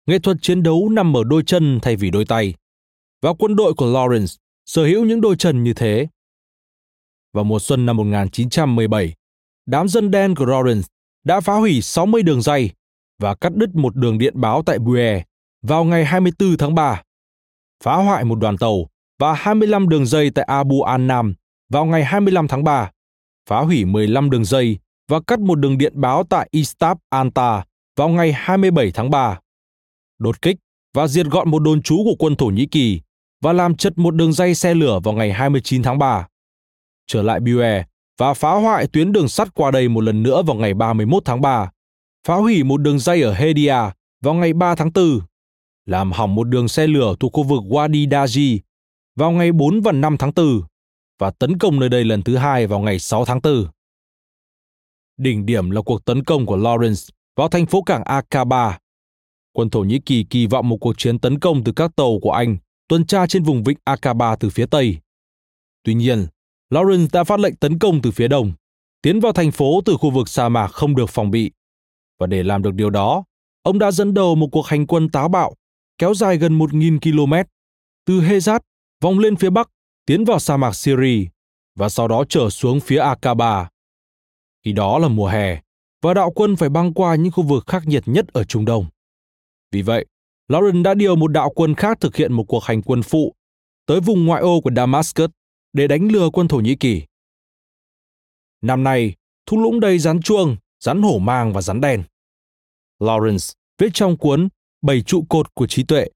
nghệ thuật chiến đấu nằm ở đôi chân thay vì đôi tay. Và quân đội của Lawrence sở hữu những đôi chân như thế. Vào mùa xuân năm 1917, đám dân đen của Lawrence đã phá hủy 60 đường dây và cắt đứt một đường điện báo tại Buer vào ngày 24 tháng 3, phá hoại một đoàn tàu và 25 đường dây tại Abu an-Nam vào ngày 25 tháng 3, phá hủy 15 đường dây và cắt một đường điện báo tại Istab Anta vào ngày 27 tháng 3. Đột kích và diệt gọn một đồn trú của quân Thổ Nhĩ Kỳ và làm chật một đường dây xe lửa vào ngày 29 tháng 3. Trở lại Bue và phá hoại tuyến đường sắt qua đây một lần nữa vào ngày 31 tháng 3, phá hủy một đường dây ở Hedia vào ngày 3 tháng 4, làm hỏng một đường xe lửa thuộc khu vực Wadi Daji vào ngày 4 và 5 tháng 4 và tấn công nơi đây lần thứ hai vào ngày 6 tháng 4. Đỉnh điểm là cuộc tấn công của Lawrence vào thành phố cảng Aqaba. Quân Thổ Nhĩ Kỳ kỳ vọng một cuộc chiến tấn công từ các tàu của Anh tuần tra trên vùng vịnh Aqaba từ phía Tây. Tuy nhiên, Lawrence đã phát lệnh tấn công từ phía đông, tiến vào thành phố từ khu vực sa mạc không được phòng bị. Và để làm được điều đó, ông đã dẫn đầu một cuộc hành quân táo bạo kéo dài gần 1.000 km từ Hezat vòng lên phía bắc tiến vào sa mạc Syria và sau đó trở xuống phía Aqaba. Khi đó là mùa hè và đạo quân phải băng qua những khu vực khắc nghiệt nhất ở Trung Đông. Vì vậy, Lauren đã điều một đạo quân khác thực hiện một cuộc hành quân phụ tới vùng ngoại ô của Damascus để đánh lừa quân Thổ Nhĩ Kỳ. Năm nay, thung lũng đầy rắn chuông, rắn hổ mang và rắn đen. Lawrence viết trong cuốn Bảy trụ cột của trí tuệ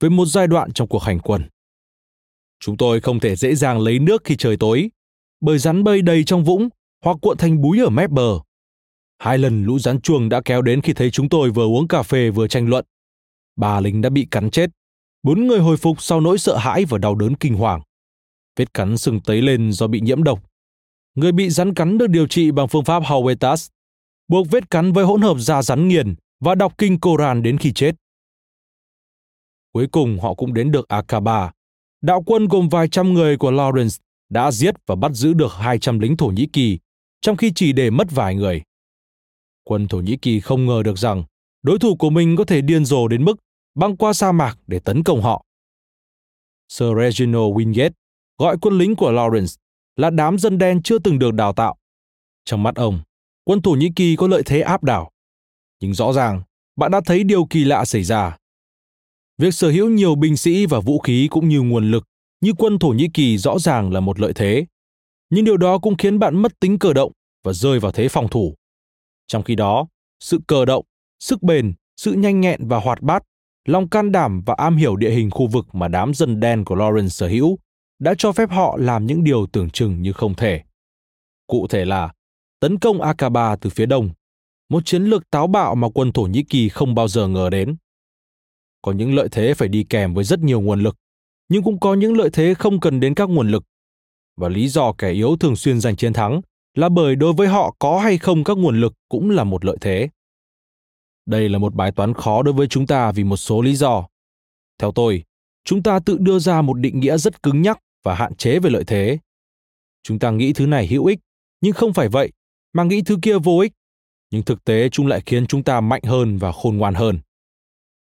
về một giai đoạn trong cuộc hành quân. Chúng tôi không thể dễ dàng lấy nước khi trời tối, bởi rắn bơi đầy trong vũng hoặc cuộn thành búi ở mép bờ. Hai lần lũ rắn chuồng đã kéo đến khi thấy chúng tôi vừa uống cà phê vừa tranh luận. Ba lính đã bị cắn chết. Bốn người hồi phục sau nỗi sợ hãi và đau đớn kinh hoàng. Vết cắn sưng tấy lên do bị nhiễm độc. Người bị rắn cắn được điều trị bằng phương pháp Hawetas, buộc vết cắn với hỗn hợp da rắn nghiền và đọc kinh Koran đến khi chết. Cuối cùng họ cũng đến được Akaba đạo quân gồm vài trăm người của Lawrence đã giết và bắt giữ được 200 lính Thổ Nhĩ Kỳ, trong khi chỉ để mất vài người. Quân Thổ Nhĩ Kỳ không ngờ được rằng đối thủ của mình có thể điên rồ đến mức băng qua sa mạc để tấn công họ. Sir Reginald Wingate gọi quân lính của Lawrence là đám dân đen chưa từng được đào tạo. Trong mắt ông, quân Thổ Nhĩ Kỳ có lợi thế áp đảo. Nhưng rõ ràng, bạn đã thấy điều kỳ lạ xảy ra. Việc sở hữu nhiều binh sĩ và vũ khí cũng như nguồn lực như quân Thổ Nhĩ Kỳ rõ ràng là một lợi thế. Nhưng điều đó cũng khiến bạn mất tính cơ động và rơi vào thế phòng thủ. Trong khi đó, sự cơ động, sức bền, sự nhanh nhẹn và hoạt bát, lòng can đảm và am hiểu địa hình khu vực mà đám dân đen của Lawrence sở hữu đã cho phép họ làm những điều tưởng chừng như không thể. Cụ thể là tấn công Akaba từ phía đông, một chiến lược táo bạo mà quân Thổ Nhĩ Kỳ không bao giờ ngờ đến. Có những lợi thế phải đi kèm với rất nhiều nguồn lực, nhưng cũng có những lợi thế không cần đến các nguồn lực. Và lý do kẻ yếu thường xuyên giành chiến thắng là bởi đối với họ có hay không các nguồn lực cũng là một lợi thế. Đây là một bài toán khó đối với chúng ta vì một số lý do. Theo tôi, chúng ta tự đưa ra một định nghĩa rất cứng nhắc và hạn chế về lợi thế. Chúng ta nghĩ thứ này hữu ích, nhưng không phải vậy, mà nghĩ thứ kia vô ích. Nhưng thực tế chúng lại khiến chúng ta mạnh hơn và khôn ngoan hơn.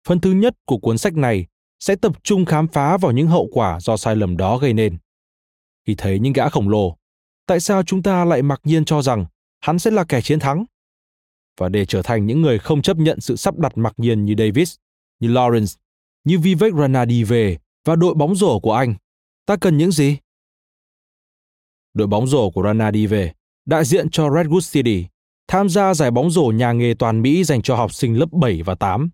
Phần thứ nhất của cuốn sách này sẽ tập trung khám phá vào những hậu quả do sai lầm đó gây nên. Khi thấy những gã khổng lồ, tại sao chúng ta lại mặc nhiên cho rằng hắn sẽ là kẻ chiến thắng? Và để trở thành những người không chấp nhận sự sắp đặt mặc nhiên như Davis, như Lawrence, như Vivek Ranadi về và đội bóng rổ của anh, ta cần những gì? Đội bóng rổ của Ranadi về, đại diện cho Redwood City, tham gia giải bóng rổ nhà nghề toàn Mỹ dành cho học sinh lớp 7 và 8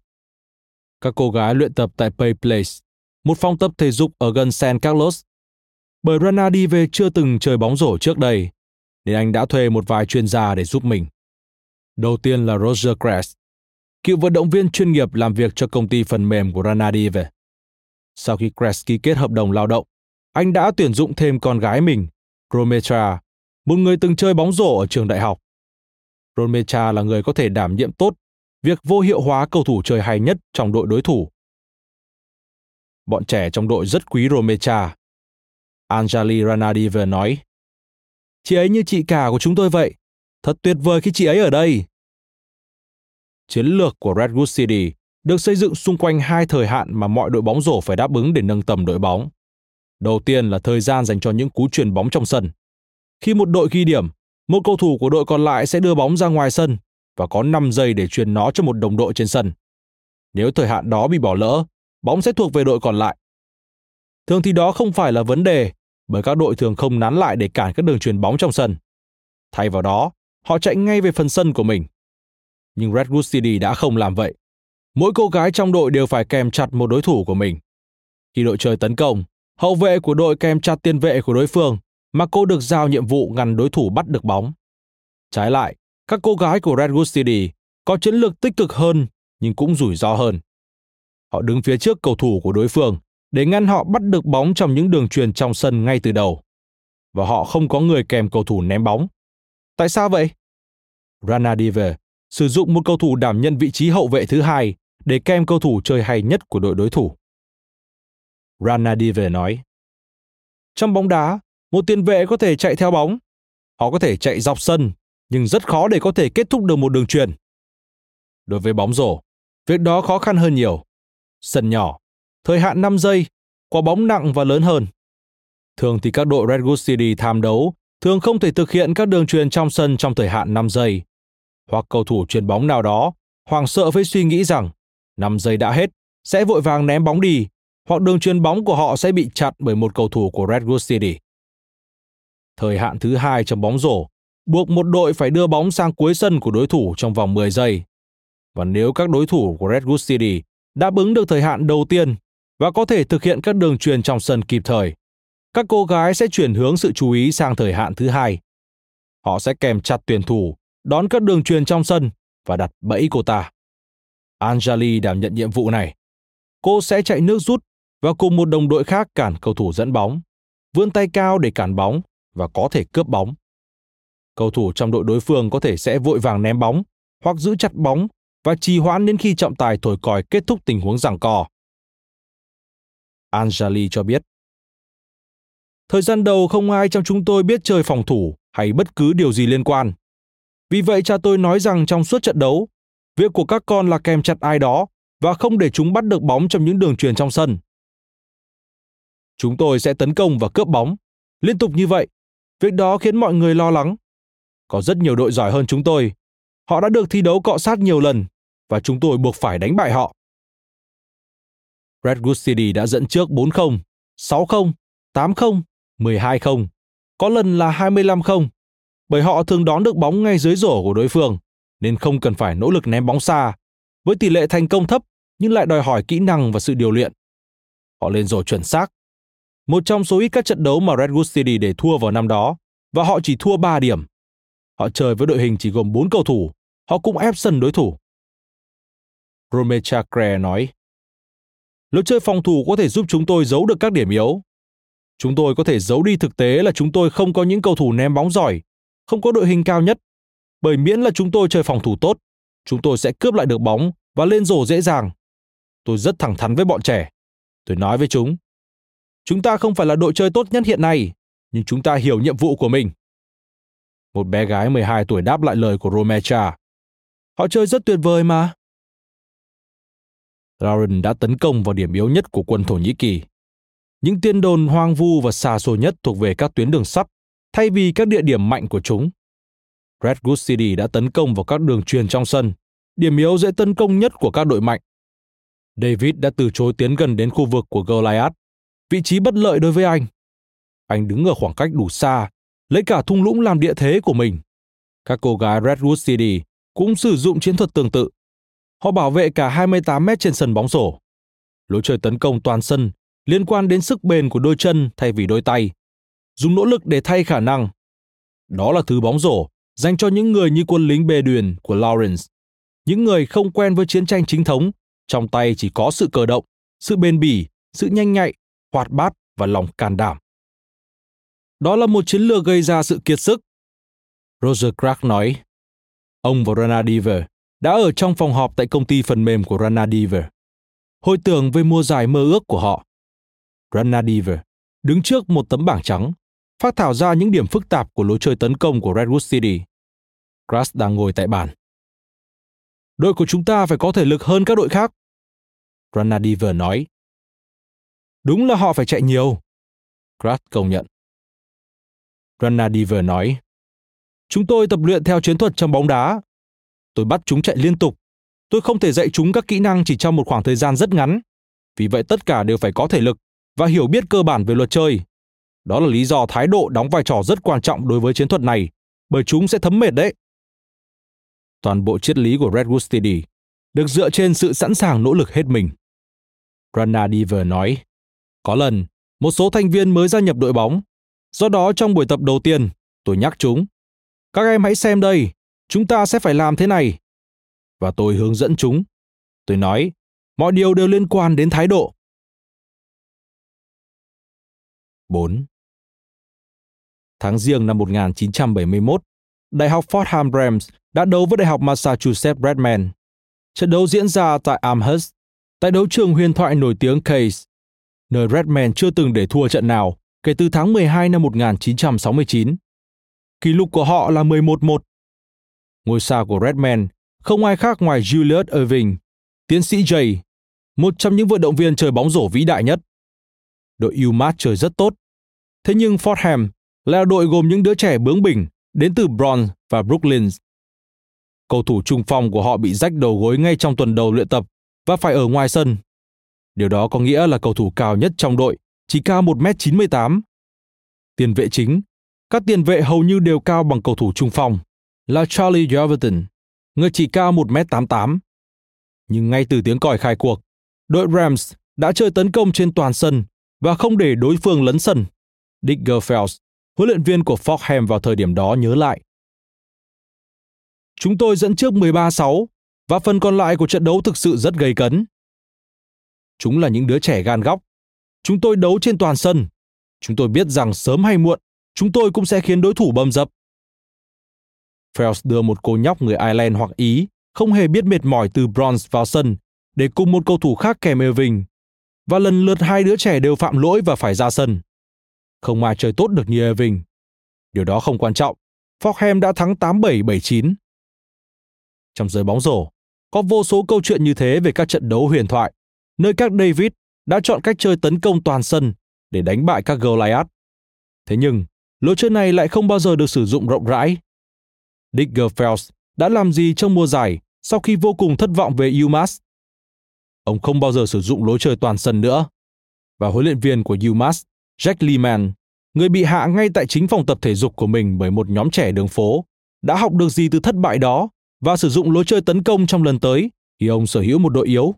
các cô gái luyện tập tại Pay Place một phòng tập thể dục ở gần San Carlos. Bởi Rana Diwe chưa từng chơi bóng rổ trước đây, nên anh đã thuê một vài chuyên gia để giúp mình. Đầu tiên là Roger Kress, cựu vận động viên chuyên nghiệp làm việc cho công ty phần mềm của Ranadive. Sau khi Kress ký kết hợp đồng lao động, anh đã tuyển dụng thêm con gái mình, Rometra, một người từng chơi bóng rổ ở trường đại học. Rometra là người có thể đảm nhiệm tốt việc vô hiệu hóa cầu thủ chơi hay nhất trong đội đối thủ. Bọn trẻ trong đội rất quý Romecha. Anjali vừa nói, Chị ấy như chị cả của chúng tôi vậy. Thật tuyệt vời khi chị ấy ở đây. Chiến lược của Redwood City được xây dựng xung quanh hai thời hạn mà mọi đội bóng rổ phải đáp ứng để nâng tầm đội bóng. Đầu tiên là thời gian dành cho những cú truyền bóng trong sân. Khi một đội ghi điểm, một cầu thủ của đội còn lại sẽ đưa bóng ra ngoài sân và có 5 giây để truyền nó cho một đồng đội trên sân. Nếu thời hạn đó bị bỏ lỡ, bóng sẽ thuộc về đội còn lại. Thường thì đó không phải là vấn đề, bởi các đội thường không nán lại để cản các đường truyền bóng trong sân. Thay vào đó, họ chạy ngay về phần sân của mình. Nhưng Redwood City đã không làm vậy. Mỗi cô gái trong đội đều phải kèm chặt một đối thủ của mình. Khi đội chơi tấn công, hậu vệ của đội kèm chặt tiền vệ của đối phương mà cô được giao nhiệm vụ ngăn đối thủ bắt được bóng. Trái lại, các cô gái của Redwood City có chiến lược tích cực hơn nhưng cũng rủi ro hơn. Họ đứng phía trước cầu thủ của đối phương để ngăn họ bắt được bóng trong những đường truyền trong sân ngay từ đầu. Và họ không có người kèm cầu thủ ném bóng. Tại sao vậy? Rana Diver sử dụng một cầu thủ đảm nhận vị trí hậu vệ thứ hai để kèm cầu thủ chơi hay nhất của đội đối thủ. Rana Diver nói, Trong bóng đá, một tiền vệ có thể chạy theo bóng. Họ có thể chạy dọc sân, nhưng rất khó để có thể kết thúc được một đường truyền. Đối với bóng rổ, việc đó khó khăn hơn nhiều. Sân nhỏ, thời hạn 5 giây, quả bóng nặng và lớn hơn. Thường thì các đội Redwood City tham đấu thường không thể thực hiện các đường truyền trong sân trong thời hạn 5 giây. Hoặc cầu thủ truyền bóng nào đó hoảng sợ với suy nghĩ rằng 5 giây đã hết, sẽ vội vàng ném bóng đi, hoặc đường truyền bóng của họ sẽ bị chặn bởi một cầu thủ của Redwood City. Thời hạn thứ hai trong bóng rổ buộc một đội phải đưa bóng sang cuối sân của đối thủ trong vòng 10 giây. Và nếu các đối thủ của Redwood City đáp ứng được thời hạn đầu tiên và có thể thực hiện các đường truyền trong sân kịp thời, các cô gái sẽ chuyển hướng sự chú ý sang thời hạn thứ hai. Họ sẽ kèm chặt tuyển thủ, đón các đường truyền trong sân và đặt bẫy cô ta. Anjali đảm nhận nhiệm vụ này. Cô sẽ chạy nước rút và cùng một đồng đội khác cản cầu thủ dẫn bóng, vươn tay cao để cản bóng và có thể cướp bóng. Cầu thủ trong đội đối phương có thể sẽ vội vàng ném bóng hoặc giữ chặt bóng và trì hoãn đến khi trọng tài thổi còi kết thúc tình huống giằng co. Anjali cho biết. Thời gian đầu không ai trong chúng tôi biết chơi phòng thủ hay bất cứ điều gì liên quan. Vì vậy cha tôi nói rằng trong suốt trận đấu, việc của các con là kèm chặt ai đó và không để chúng bắt được bóng trong những đường truyền trong sân. Chúng tôi sẽ tấn công và cướp bóng. Liên tục như vậy, việc đó khiến mọi người lo lắng. Có rất nhiều đội giỏi hơn chúng tôi. Họ đã được thi đấu cọ sát nhiều lần và chúng tôi buộc phải đánh bại họ. Redwood City đã dẫn trước 4-0, 6-0, 8-0, 12-0, có lần là 25-0, bởi họ thường đón được bóng ngay dưới rổ của đối phương, nên không cần phải nỗ lực ném bóng xa, với tỷ lệ thành công thấp nhưng lại đòi hỏi kỹ năng và sự điều luyện. Họ lên rổ chuẩn xác. Một trong số ít các trận đấu mà Redwood City để thua vào năm đó, và họ chỉ thua 3 điểm. Họ chơi với đội hình chỉ gồm 4 cầu thủ, họ cũng ép sân đối thủ. Rome Chakre nói, Lối chơi phòng thủ có thể giúp chúng tôi giấu được các điểm yếu. Chúng tôi có thể giấu đi thực tế là chúng tôi không có những cầu thủ ném bóng giỏi, không có đội hình cao nhất. Bởi miễn là chúng tôi chơi phòng thủ tốt, chúng tôi sẽ cướp lại được bóng và lên rổ dễ dàng. Tôi rất thẳng thắn với bọn trẻ. Tôi nói với chúng, chúng ta không phải là đội chơi tốt nhất hiện nay, nhưng chúng ta hiểu nhiệm vụ của mình. Một bé gái 12 tuổi đáp lại lời của Romecha. Họ chơi rất tuyệt vời mà. Lauren đã tấn công vào điểm yếu nhất của quân Thổ Nhĩ Kỳ. Những tiên đồn hoang vu và xa xôi nhất thuộc về các tuyến đường sắt, thay vì các địa điểm mạnh của chúng. Redwood City đã tấn công vào các đường truyền trong sân, điểm yếu dễ tấn công nhất của các đội mạnh. David đã từ chối tiến gần đến khu vực của Goliath, vị trí bất lợi đối với anh. Anh đứng ở khoảng cách đủ xa, lấy cả thung lũng làm địa thế của mình. Các cô gái Redwood City cũng sử dụng chiến thuật tương tự. Họ bảo vệ cả 28 mét trên sân bóng rổ. Lối chơi tấn công toàn sân liên quan đến sức bền của đôi chân thay vì đôi tay, dùng nỗ lực để thay khả năng. Đó là thứ bóng rổ dành cho những người như quân lính bê đuyền của Lawrence, những người không quen với chiến tranh chính thống, trong tay chỉ có sự cờ động, sự bền bỉ, sự nhanh nhạy, hoạt bát và lòng can đảm. Đó là một chiến lược gây ra sự kiệt sức. Roger Crack nói, ông và Rana Diver đã ở trong phòng họp tại công ty phần mềm của Rana Diver. Hồi tưởng về mùa giải mơ ước của họ. Rana Diver đứng trước một tấm bảng trắng, phát thảo ra những điểm phức tạp của lối chơi tấn công của Redwood City. Crass đang ngồi tại bàn. Đội của chúng ta phải có thể lực hơn các đội khác. Rana Diver nói. Đúng là họ phải chạy nhiều. Crass công nhận. Ranadiver nói. Chúng tôi tập luyện theo chiến thuật trong bóng đá. Tôi bắt chúng chạy liên tục. Tôi không thể dạy chúng các kỹ năng chỉ trong một khoảng thời gian rất ngắn. Vì vậy tất cả đều phải có thể lực và hiểu biết cơ bản về luật chơi. Đó là lý do thái độ đóng vai trò rất quan trọng đối với chiến thuật này, bởi chúng sẽ thấm mệt đấy. Toàn bộ triết lý của Redwood Steady được dựa trên sự sẵn sàng nỗ lực hết mình. Rana Diver nói, có lần, một số thành viên mới gia nhập đội bóng. Do đó trong buổi tập đầu tiên, tôi nhắc chúng. Các em hãy xem đây, chúng ta sẽ phải làm thế này. Và tôi hướng dẫn chúng. Tôi nói, mọi điều đều liên quan đến thái độ. 4. Tháng riêng năm 1971, Đại học Fordham Rams đã đấu với Đại học Massachusetts Redman. Trận đấu diễn ra tại Amherst, tại đấu trường huyền thoại nổi tiếng Case, nơi Redman chưa từng để thua trận nào kể từ tháng 12 năm 1969. Kỷ lục của họ là 11-1. Ngôi sao của Redman không ai khác ngoài Julius Irving, tiến sĩ J, một trong những vận động viên chơi bóng rổ vĩ đại nhất. Đội UMass chơi rất tốt. Thế nhưng Fordham là đội gồm những đứa trẻ bướng bỉnh đến từ Bronx và Brooklyn. Cầu thủ trung phong của họ bị rách đầu gối ngay trong tuần đầu luyện tập và phải ở ngoài sân. Điều đó có nghĩa là cầu thủ cao nhất trong đội chỉ cao 1m98. Tiền vệ chính, các tiền vệ hầu như đều cao bằng cầu thủ trung phong, là Charlie Joverton, người chỉ cao 1m88. Nhưng ngay từ tiếng còi khai cuộc, đội Rams đã chơi tấn công trên toàn sân và không để đối phương lấn sân. Dick Gerfels, huấn luyện viên của Fordham vào thời điểm đó nhớ lại. Chúng tôi dẫn trước 13-6 và phần còn lại của trận đấu thực sự rất gây cấn. Chúng là những đứa trẻ gan góc. Chúng tôi đấu trên toàn sân. Chúng tôi biết rằng sớm hay muộn, chúng tôi cũng sẽ khiến đối thủ bầm dập. Phelps đưa một cô nhóc người Ireland hoặc Ý không hề biết mệt mỏi từ bronze vào sân để cùng một cầu thủ khác kèm Irving. Và lần lượt hai đứa trẻ đều phạm lỗi và phải ra sân. Không ai chơi tốt được như Irving. Điều đó không quan trọng. Fordham đã thắng 8-7-7-9. Trong giới bóng rổ, có vô số câu chuyện như thế về các trận đấu huyền thoại, nơi các David đã chọn cách chơi tấn công toàn sân để đánh bại các Goliath. Thế nhưng, lối chơi này lại không bao giờ được sử dụng rộng rãi. Dick Gerfels đã làm gì trong mùa giải sau khi vô cùng thất vọng về UMass? Ông không bao giờ sử dụng lối chơi toàn sân nữa. Và huấn luyện viên của UMass, Jack Lehman, người bị hạ ngay tại chính phòng tập thể dục của mình bởi một nhóm trẻ đường phố, đã học được gì từ thất bại đó và sử dụng lối chơi tấn công trong lần tới khi ông sở hữu một đội yếu.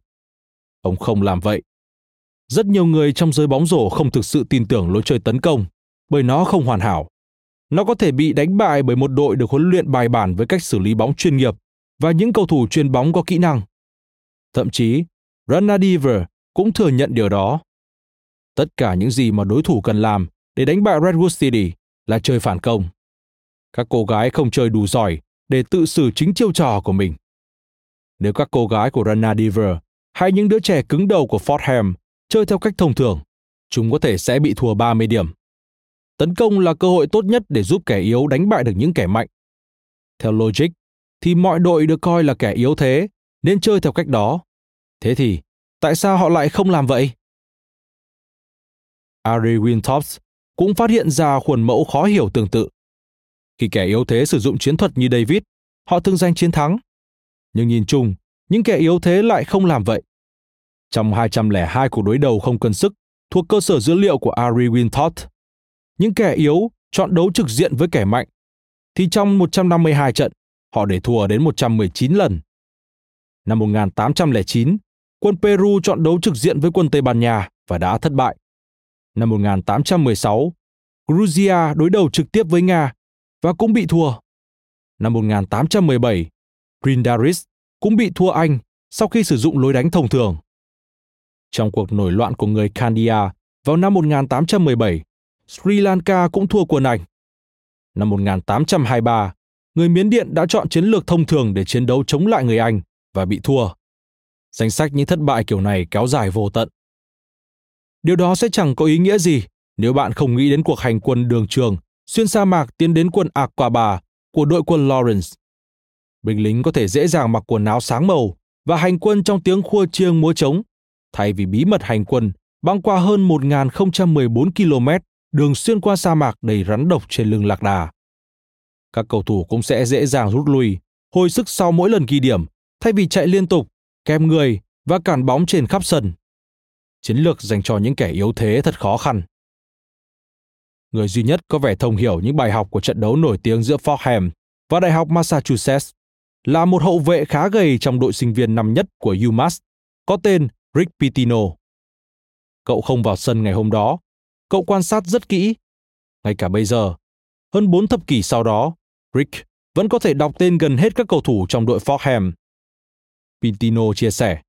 Ông không làm vậy. Rất nhiều người trong giới bóng rổ không thực sự tin tưởng lối chơi tấn công bởi nó không hoàn hảo. Nó có thể bị đánh bại bởi một đội được huấn luyện bài bản với cách xử lý bóng chuyên nghiệp và những cầu thủ chuyên bóng có kỹ năng. Thậm chí, Rana Diver cũng thừa nhận điều đó. Tất cả những gì mà đối thủ cần làm để đánh bại Redwood City là chơi phản công. Các cô gái không chơi đủ giỏi để tự xử chính chiêu trò của mình. Nếu các cô gái của Rana Diver hay những đứa trẻ cứng đầu của Fordham chơi theo cách thông thường, chúng có thể sẽ bị thua 30 điểm. Tấn công là cơ hội tốt nhất để giúp kẻ yếu đánh bại được những kẻ mạnh. Theo logic, thì mọi đội được coi là kẻ yếu thế, nên chơi theo cách đó. Thế thì, tại sao họ lại không làm vậy? Ari Wintops cũng phát hiện ra khuôn mẫu khó hiểu tương tự. Khi kẻ yếu thế sử dụng chiến thuật như David, họ thường giành chiến thắng. Nhưng nhìn chung, những kẻ yếu thế lại không làm vậy. Trong 202 cuộc đối đầu không cân sức thuộc cơ sở dữ liệu của Ari Wintot, những kẻ yếu chọn đấu trực diện với kẻ mạnh, thì trong 152 trận, họ để thua đến 119 lần. Năm 1809, quân Peru chọn đấu trực diện với quân Tây Ban Nha và đã thất bại. Năm 1816, Georgia đối đầu trực tiếp với Nga và cũng bị thua. Năm 1817, Grindaris cũng bị thua Anh sau khi sử dụng lối đánh thông thường. Trong cuộc nổi loạn của người Kandia vào năm 1817, Sri Lanka cũng thua quân Anh. Năm 1823, người Miến Điện đã chọn chiến lược thông thường để chiến đấu chống lại người Anh và bị thua. Danh sách những thất bại kiểu này kéo dài vô tận. Điều đó sẽ chẳng có ý nghĩa gì nếu bạn không nghĩ đến cuộc hành quân đường trường xuyên sa mạc tiến đến quân Aquaba của đội quân Lawrence. Binh lính có thể dễ dàng mặc quần áo sáng màu và hành quân trong tiếng khua chiêng múa trống, thay vì bí mật hành quân băng qua hơn 1.014 km đường xuyên qua sa mạc đầy rắn độc trên lưng lạc đà. Các cầu thủ cũng sẽ dễ dàng rút lui, hồi sức sau mỗi lần ghi điểm, thay vì chạy liên tục, kèm người và cản bóng trên khắp sân. Chiến lược dành cho những kẻ yếu thế thật khó khăn. Người duy nhất có vẻ thông hiểu những bài học của trận đấu nổi tiếng giữa Fordham và Đại học Massachusetts là một hậu vệ khá gầy trong đội sinh viên năm nhất của UMass, có tên Rick Pitino. Cậu không vào sân ngày hôm đó. Cậu quan sát rất kỹ. Ngay cả bây giờ, hơn bốn thập kỷ sau đó, Rick vẫn có thể đọc tên gần hết các cầu thủ trong đội Fordham. Pitino chia sẻ.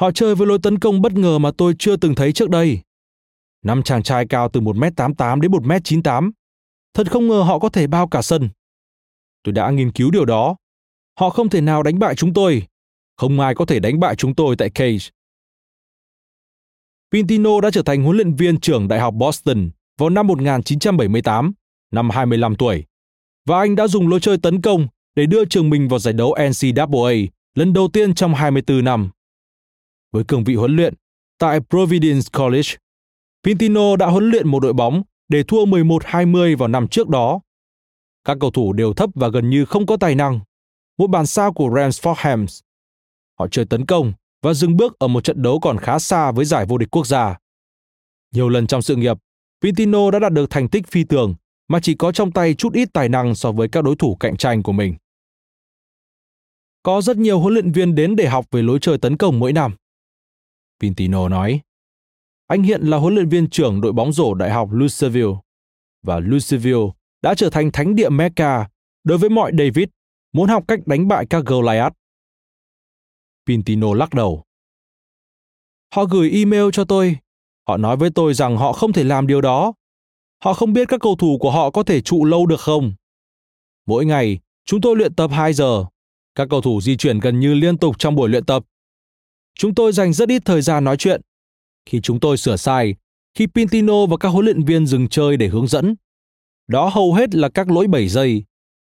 Họ chơi với lối tấn công bất ngờ mà tôi chưa từng thấy trước đây. Năm chàng trai cao từ 1m88 đến 1m98. Thật không ngờ họ có thể bao cả sân. Tôi đã nghiên cứu điều đó. Họ không thể nào đánh bại chúng tôi. Không ai có thể đánh bại chúng tôi tại Cage. Pintino đã trở thành huấn luyện viên trưởng Đại học Boston vào năm 1978, năm 25 tuổi. Và anh đã dùng lối chơi tấn công để đưa trường mình vào giải đấu NCAA lần đầu tiên trong 24 năm. Với cương vị huấn luyện, tại Providence College, Pintino đã huấn luyện một đội bóng để thua 11-20 vào năm trước đó. Các cầu thủ đều thấp và gần như không có tài năng. Một bản sao của Rams Hams. Họ chơi tấn công và dừng bước ở một trận đấu còn khá xa với giải vô địch quốc gia. Nhiều lần trong sự nghiệp, Pitino đã đạt được thành tích phi thường mà chỉ có trong tay chút ít tài năng so với các đối thủ cạnh tranh của mình. Có rất nhiều huấn luyện viên đến để học về lối chơi tấn công mỗi năm. Pintino nói, anh hiện là huấn luyện viên trưởng đội bóng rổ Đại học Louisville và Louisville đã trở thành thánh địa Mecca đối với mọi David muốn học cách đánh bại các Goliath. Pintino lắc đầu. Họ gửi email cho tôi. Họ nói với tôi rằng họ không thể làm điều đó. Họ không biết các cầu thủ của họ có thể trụ lâu được không. Mỗi ngày, chúng tôi luyện tập 2 giờ. Các cầu thủ di chuyển gần như liên tục trong buổi luyện tập. Chúng tôi dành rất ít thời gian nói chuyện. Khi chúng tôi sửa sai, khi Pintino và các huấn luyện viên dừng chơi để hướng dẫn, đó hầu hết là các lỗi 7 giây.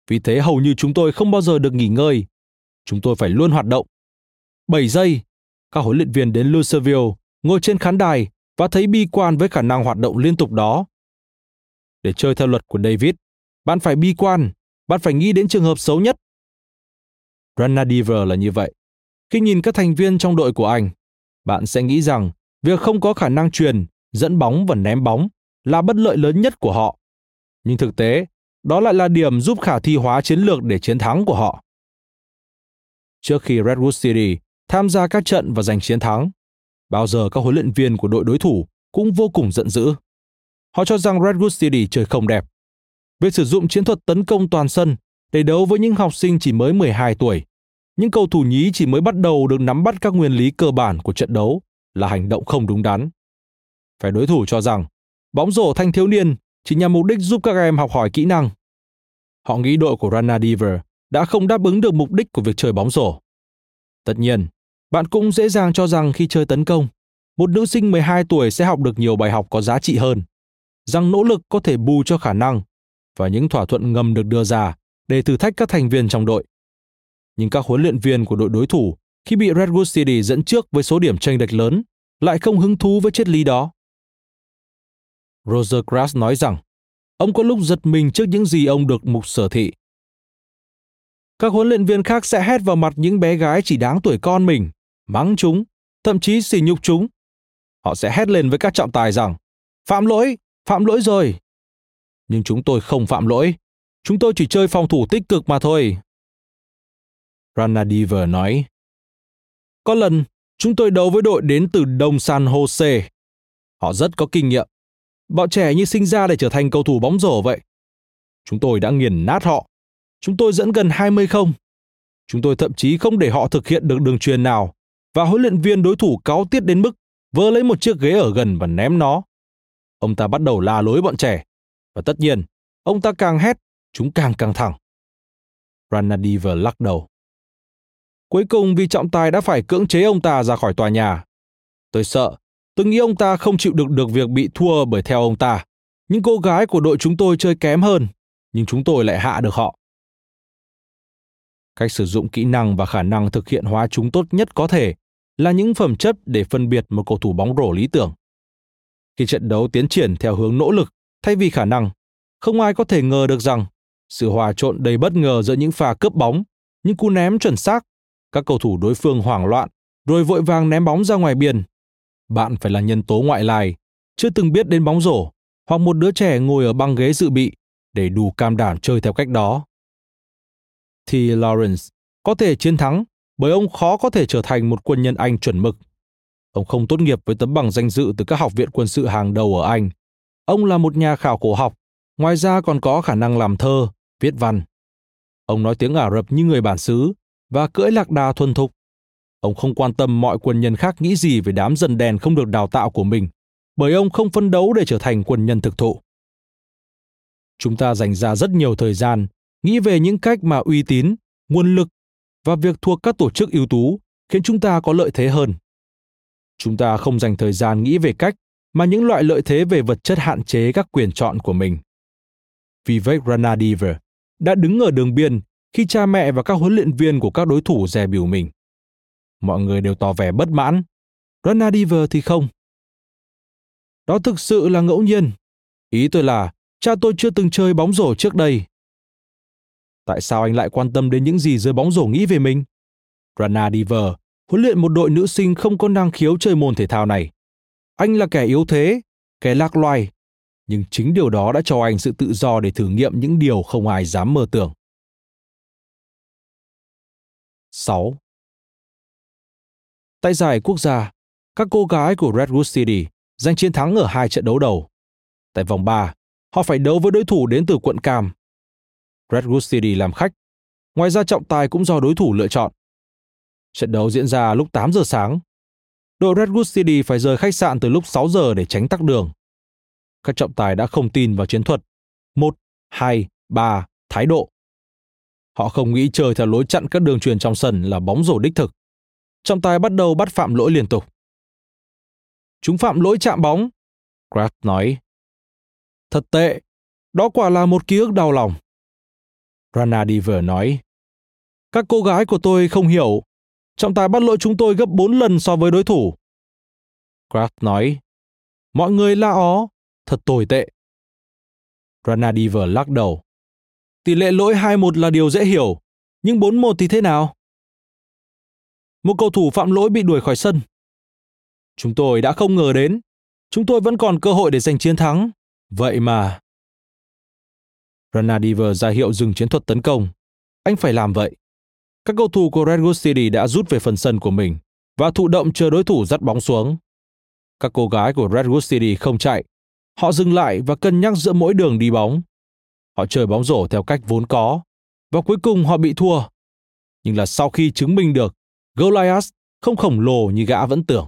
Vì thế hầu như chúng tôi không bao giờ được nghỉ ngơi. Chúng tôi phải luôn hoạt động. 7 giây, các huấn luyện viên đến Louisville ngồi trên khán đài và thấy bi quan với khả năng hoạt động liên tục đó. Để chơi theo luật của David, bạn phải bi quan, bạn phải nghĩ đến trường hợp xấu nhất. Ranadiver là như vậy. Khi nhìn các thành viên trong đội của anh, bạn sẽ nghĩ rằng việc không có khả năng truyền, dẫn bóng và ném bóng là bất lợi lớn nhất của họ. Nhưng thực tế, đó lại là điểm giúp khả thi hóa chiến lược để chiến thắng của họ. Trước khi Redwood City tham gia các trận và giành chiến thắng, bao giờ các huấn luyện viên của đội đối thủ cũng vô cùng giận dữ. Họ cho rằng Redwood City chơi không đẹp. Việc sử dụng chiến thuật tấn công toàn sân để đấu với những học sinh chỉ mới 12 tuổi những cầu thủ nhí chỉ mới bắt đầu được nắm bắt các nguyên lý cơ bản của trận đấu là hành động không đúng đắn. Phải đối thủ cho rằng bóng rổ thanh thiếu niên chỉ nhằm mục đích giúp các em học hỏi kỹ năng. Họ nghĩ đội của Rana Diver đã không đáp ứng được mục đích của việc chơi bóng rổ. Tất nhiên, bạn cũng dễ dàng cho rằng khi chơi tấn công, một nữ sinh 12 tuổi sẽ học được nhiều bài học có giá trị hơn, rằng nỗ lực có thể bù cho khả năng và những thỏa thuận ngầm được đưa ra để thử thách các thành viên trong đội nhưng các huấn luyện viên của đội đối thủ khi bị Redwood City dẫn trước với số điểm tranh lệch lớn lại không hứng thú với triết lý đó. Roger Grass nói rằng ông có lúc giật mình trước những gì ông được mục sở thị. Các huấn luyện viên khác sẽ hét vào mặt những bé gái chỉ đáng tuổi con mình, mắng chúng, thậm chí sỉ nhục chúng. Họ sẽ hét lên với các trọng tài rằng phạm lỗi, phạm lỗi rồi. Nhưng chúng tôi không phạm lỗi. Chúng tôi chỉ chơi phòng thủ tích cực mà thôi. Ranadiver nói. Có lần, Chúng tôi đấu với đội đến từ Đông San Jose. Họ rất có kinh nghiệm. Bọn trẻ như sinh ra để trở thành cầu thủ bóng rổ vậy. Chúng tôi đã nghiền nát họ. Chúng tôi dẫn gần 20 không. Chúng tôi thậm chí không để họ thực hiện được đường truyền nào và huấn luyện viên đối thủ cáo tiết đến mức vơ lấy một chiếc ghế ở gần và ném nó. Ông ta bắt đầu la lối bọn trẻ và tất nhiên, ông ta càng hét, chúng càng căng thẳng. Ranadiver lắc đầu. Cuối cùng vì trọng tài đã phải cưỡng chế ông ta ra khỏi tòa nhà. Tôi sợ, tôi nghĩ ông ta không chịu được được việc bị thua bởi theo ông ta. Những cô gái của đội chúng tôi chơi kém hơn, nhưng chúng tôi lại hạ được họ. Cách sử dụng kỹ năng và khả năng thực hiện hóa chúng tốt nhất có thể là những phẩm chất để phân biệt một cầu thủ bóng rổ lý tưởng. Khi trận đấu tiến triển theo hướng nỗ lực thay vì khả năng, không ai có thể ngờ được rằng sự hòa trộn đầy bất ngờ giữa những pha cướp bóng, những cú ném chuẩn xác, các cầu thủ đối phương hoảng loạn, rồi vội vàng ném bóng ra ngoài biên. Bạn phải là nhân tố ngoại lai, chưa từng biết đến bóng rổ, hoặc một đứa trẻ ngồi ở băng ghế dự bị để đủ cam đảm chơi theo cách đó. Thì Lawrence có thể chiến thắng bởi ông khó có thể trở thành một quân nhân Anh chuẩn mực. Ông không tốt nghiệp với tấm bằng danh dự từ các học viện quân sự hàng đầu ở Anh. Ông là một nhà khảo cổ học, ngoài ra còn có khả năng làm thơ, viết văn. Ông nói tiếng Ả Rập như người bản xứ và cưỡi lạc đà thuần thục. Ông không quan tâm mọi quân nhân khác nghĩ gì về đám dân đen không được đào tạo của mình, bởi ông không phân đấu để trở thành quân nhân thực thụ. Chúng ta dành ra rất nhiều thời gian nghĩ về những cách mà uy tín, nguồn lực và việc thuộc các tổ chức ưu tú khiến chúng ta có lợi thế hơn. Chúng ta không dành thời gian nghĩ về cách mà những loại lợi thế về vật chất hạn chế các quyền chọn của mình. Vivek Ranadiver đã đứng ở đường biên khi cha mẹ và các huấn luyện viên của các đối thủ dè biểu mình. Mọi người đều tỏ vẻ bất mãn. Ranadiver thì không. Đó thực sự là ngẫu nhiên. Ý tôi là, cha tôi chưa từng chơi bóng rổ trước đây. Tại sao anh lại quan tâm đến những gì giới bóng rổ nghĩ về mình? Rana DiVer huấn luyện một đội nữ sinh không có năng khiếu chơi môn thể thao này. Anh là kẻ yếu thế, kẻ lạc loài, nhưng chính điều đó đã cho anh sự tự do để thử nghiệm những điều không ai dám mơ tưởng. 6. Tại giải quốc gia, các cô gái của Redwood City giành chiến thắng ở hai trận đấu đầu. Tại vòng 3, họ phải đấu với đối thủ đến từ quận Cam. Redwood City làm khách. Ngoài ra trọng tài cũng do đối thủ lựa chọn. Trận đấu diễn ra lúc 8 giờ sáng. Đội Redwood City phải rời khách sạn từ lúc 6 giờ để tránh tắc đường. Các trọng tài đã không tin vào chiến thuật 1, 2, 3, thái độ. Họ không nghĩ chơi theo lối chặn các đường truyền trong sân là bóng rổ đích thực. Trọng tài bắt đầu bắt phạm lỗi liên tục. Chúng phạm lỗi chạm bóng. Kraft nói. Thật tệ. Đó quả là một ký ức đau lòng. Rana Diver nói. Các cô gái của tôi không hiểu trọng tài bắt lỗi chúng tôi gấp 4 lần so với đối thủ. Kraft nói, mọi người la ó, thật tồi tệ. Rana Diver lắc đầu. Tỷ lệ lỗi 2-1 là điều dễ hiểu, nhưng 4-1 thì thế nào? Một cầu thủ phạm lỗi bị đuổi khỏi sân. Chúng tôi đã không ngờ đến, chúng tôi vẫn còn cơ hội để giành chiến thắng. Vậy mà... Ranadiver ra hiệu dừng chiến thuật tấn công. Anh phải làm vậy. Các cầu thủ của Redwood City đã rút về phần sân của mình và thụ động chờ đối thủ dắt bóng xuống. Các cô gái của Redwood City không chạy. Họ dừng lại và cân nhắc giữa mỗi đường đi bóng. Họ chơi bóng rổ theo cách vốn có và cuối cùng họ bị thua. Nhưng là sau khi chứng minh được, Goliath không khổng lồ như gã vẫn tưởng.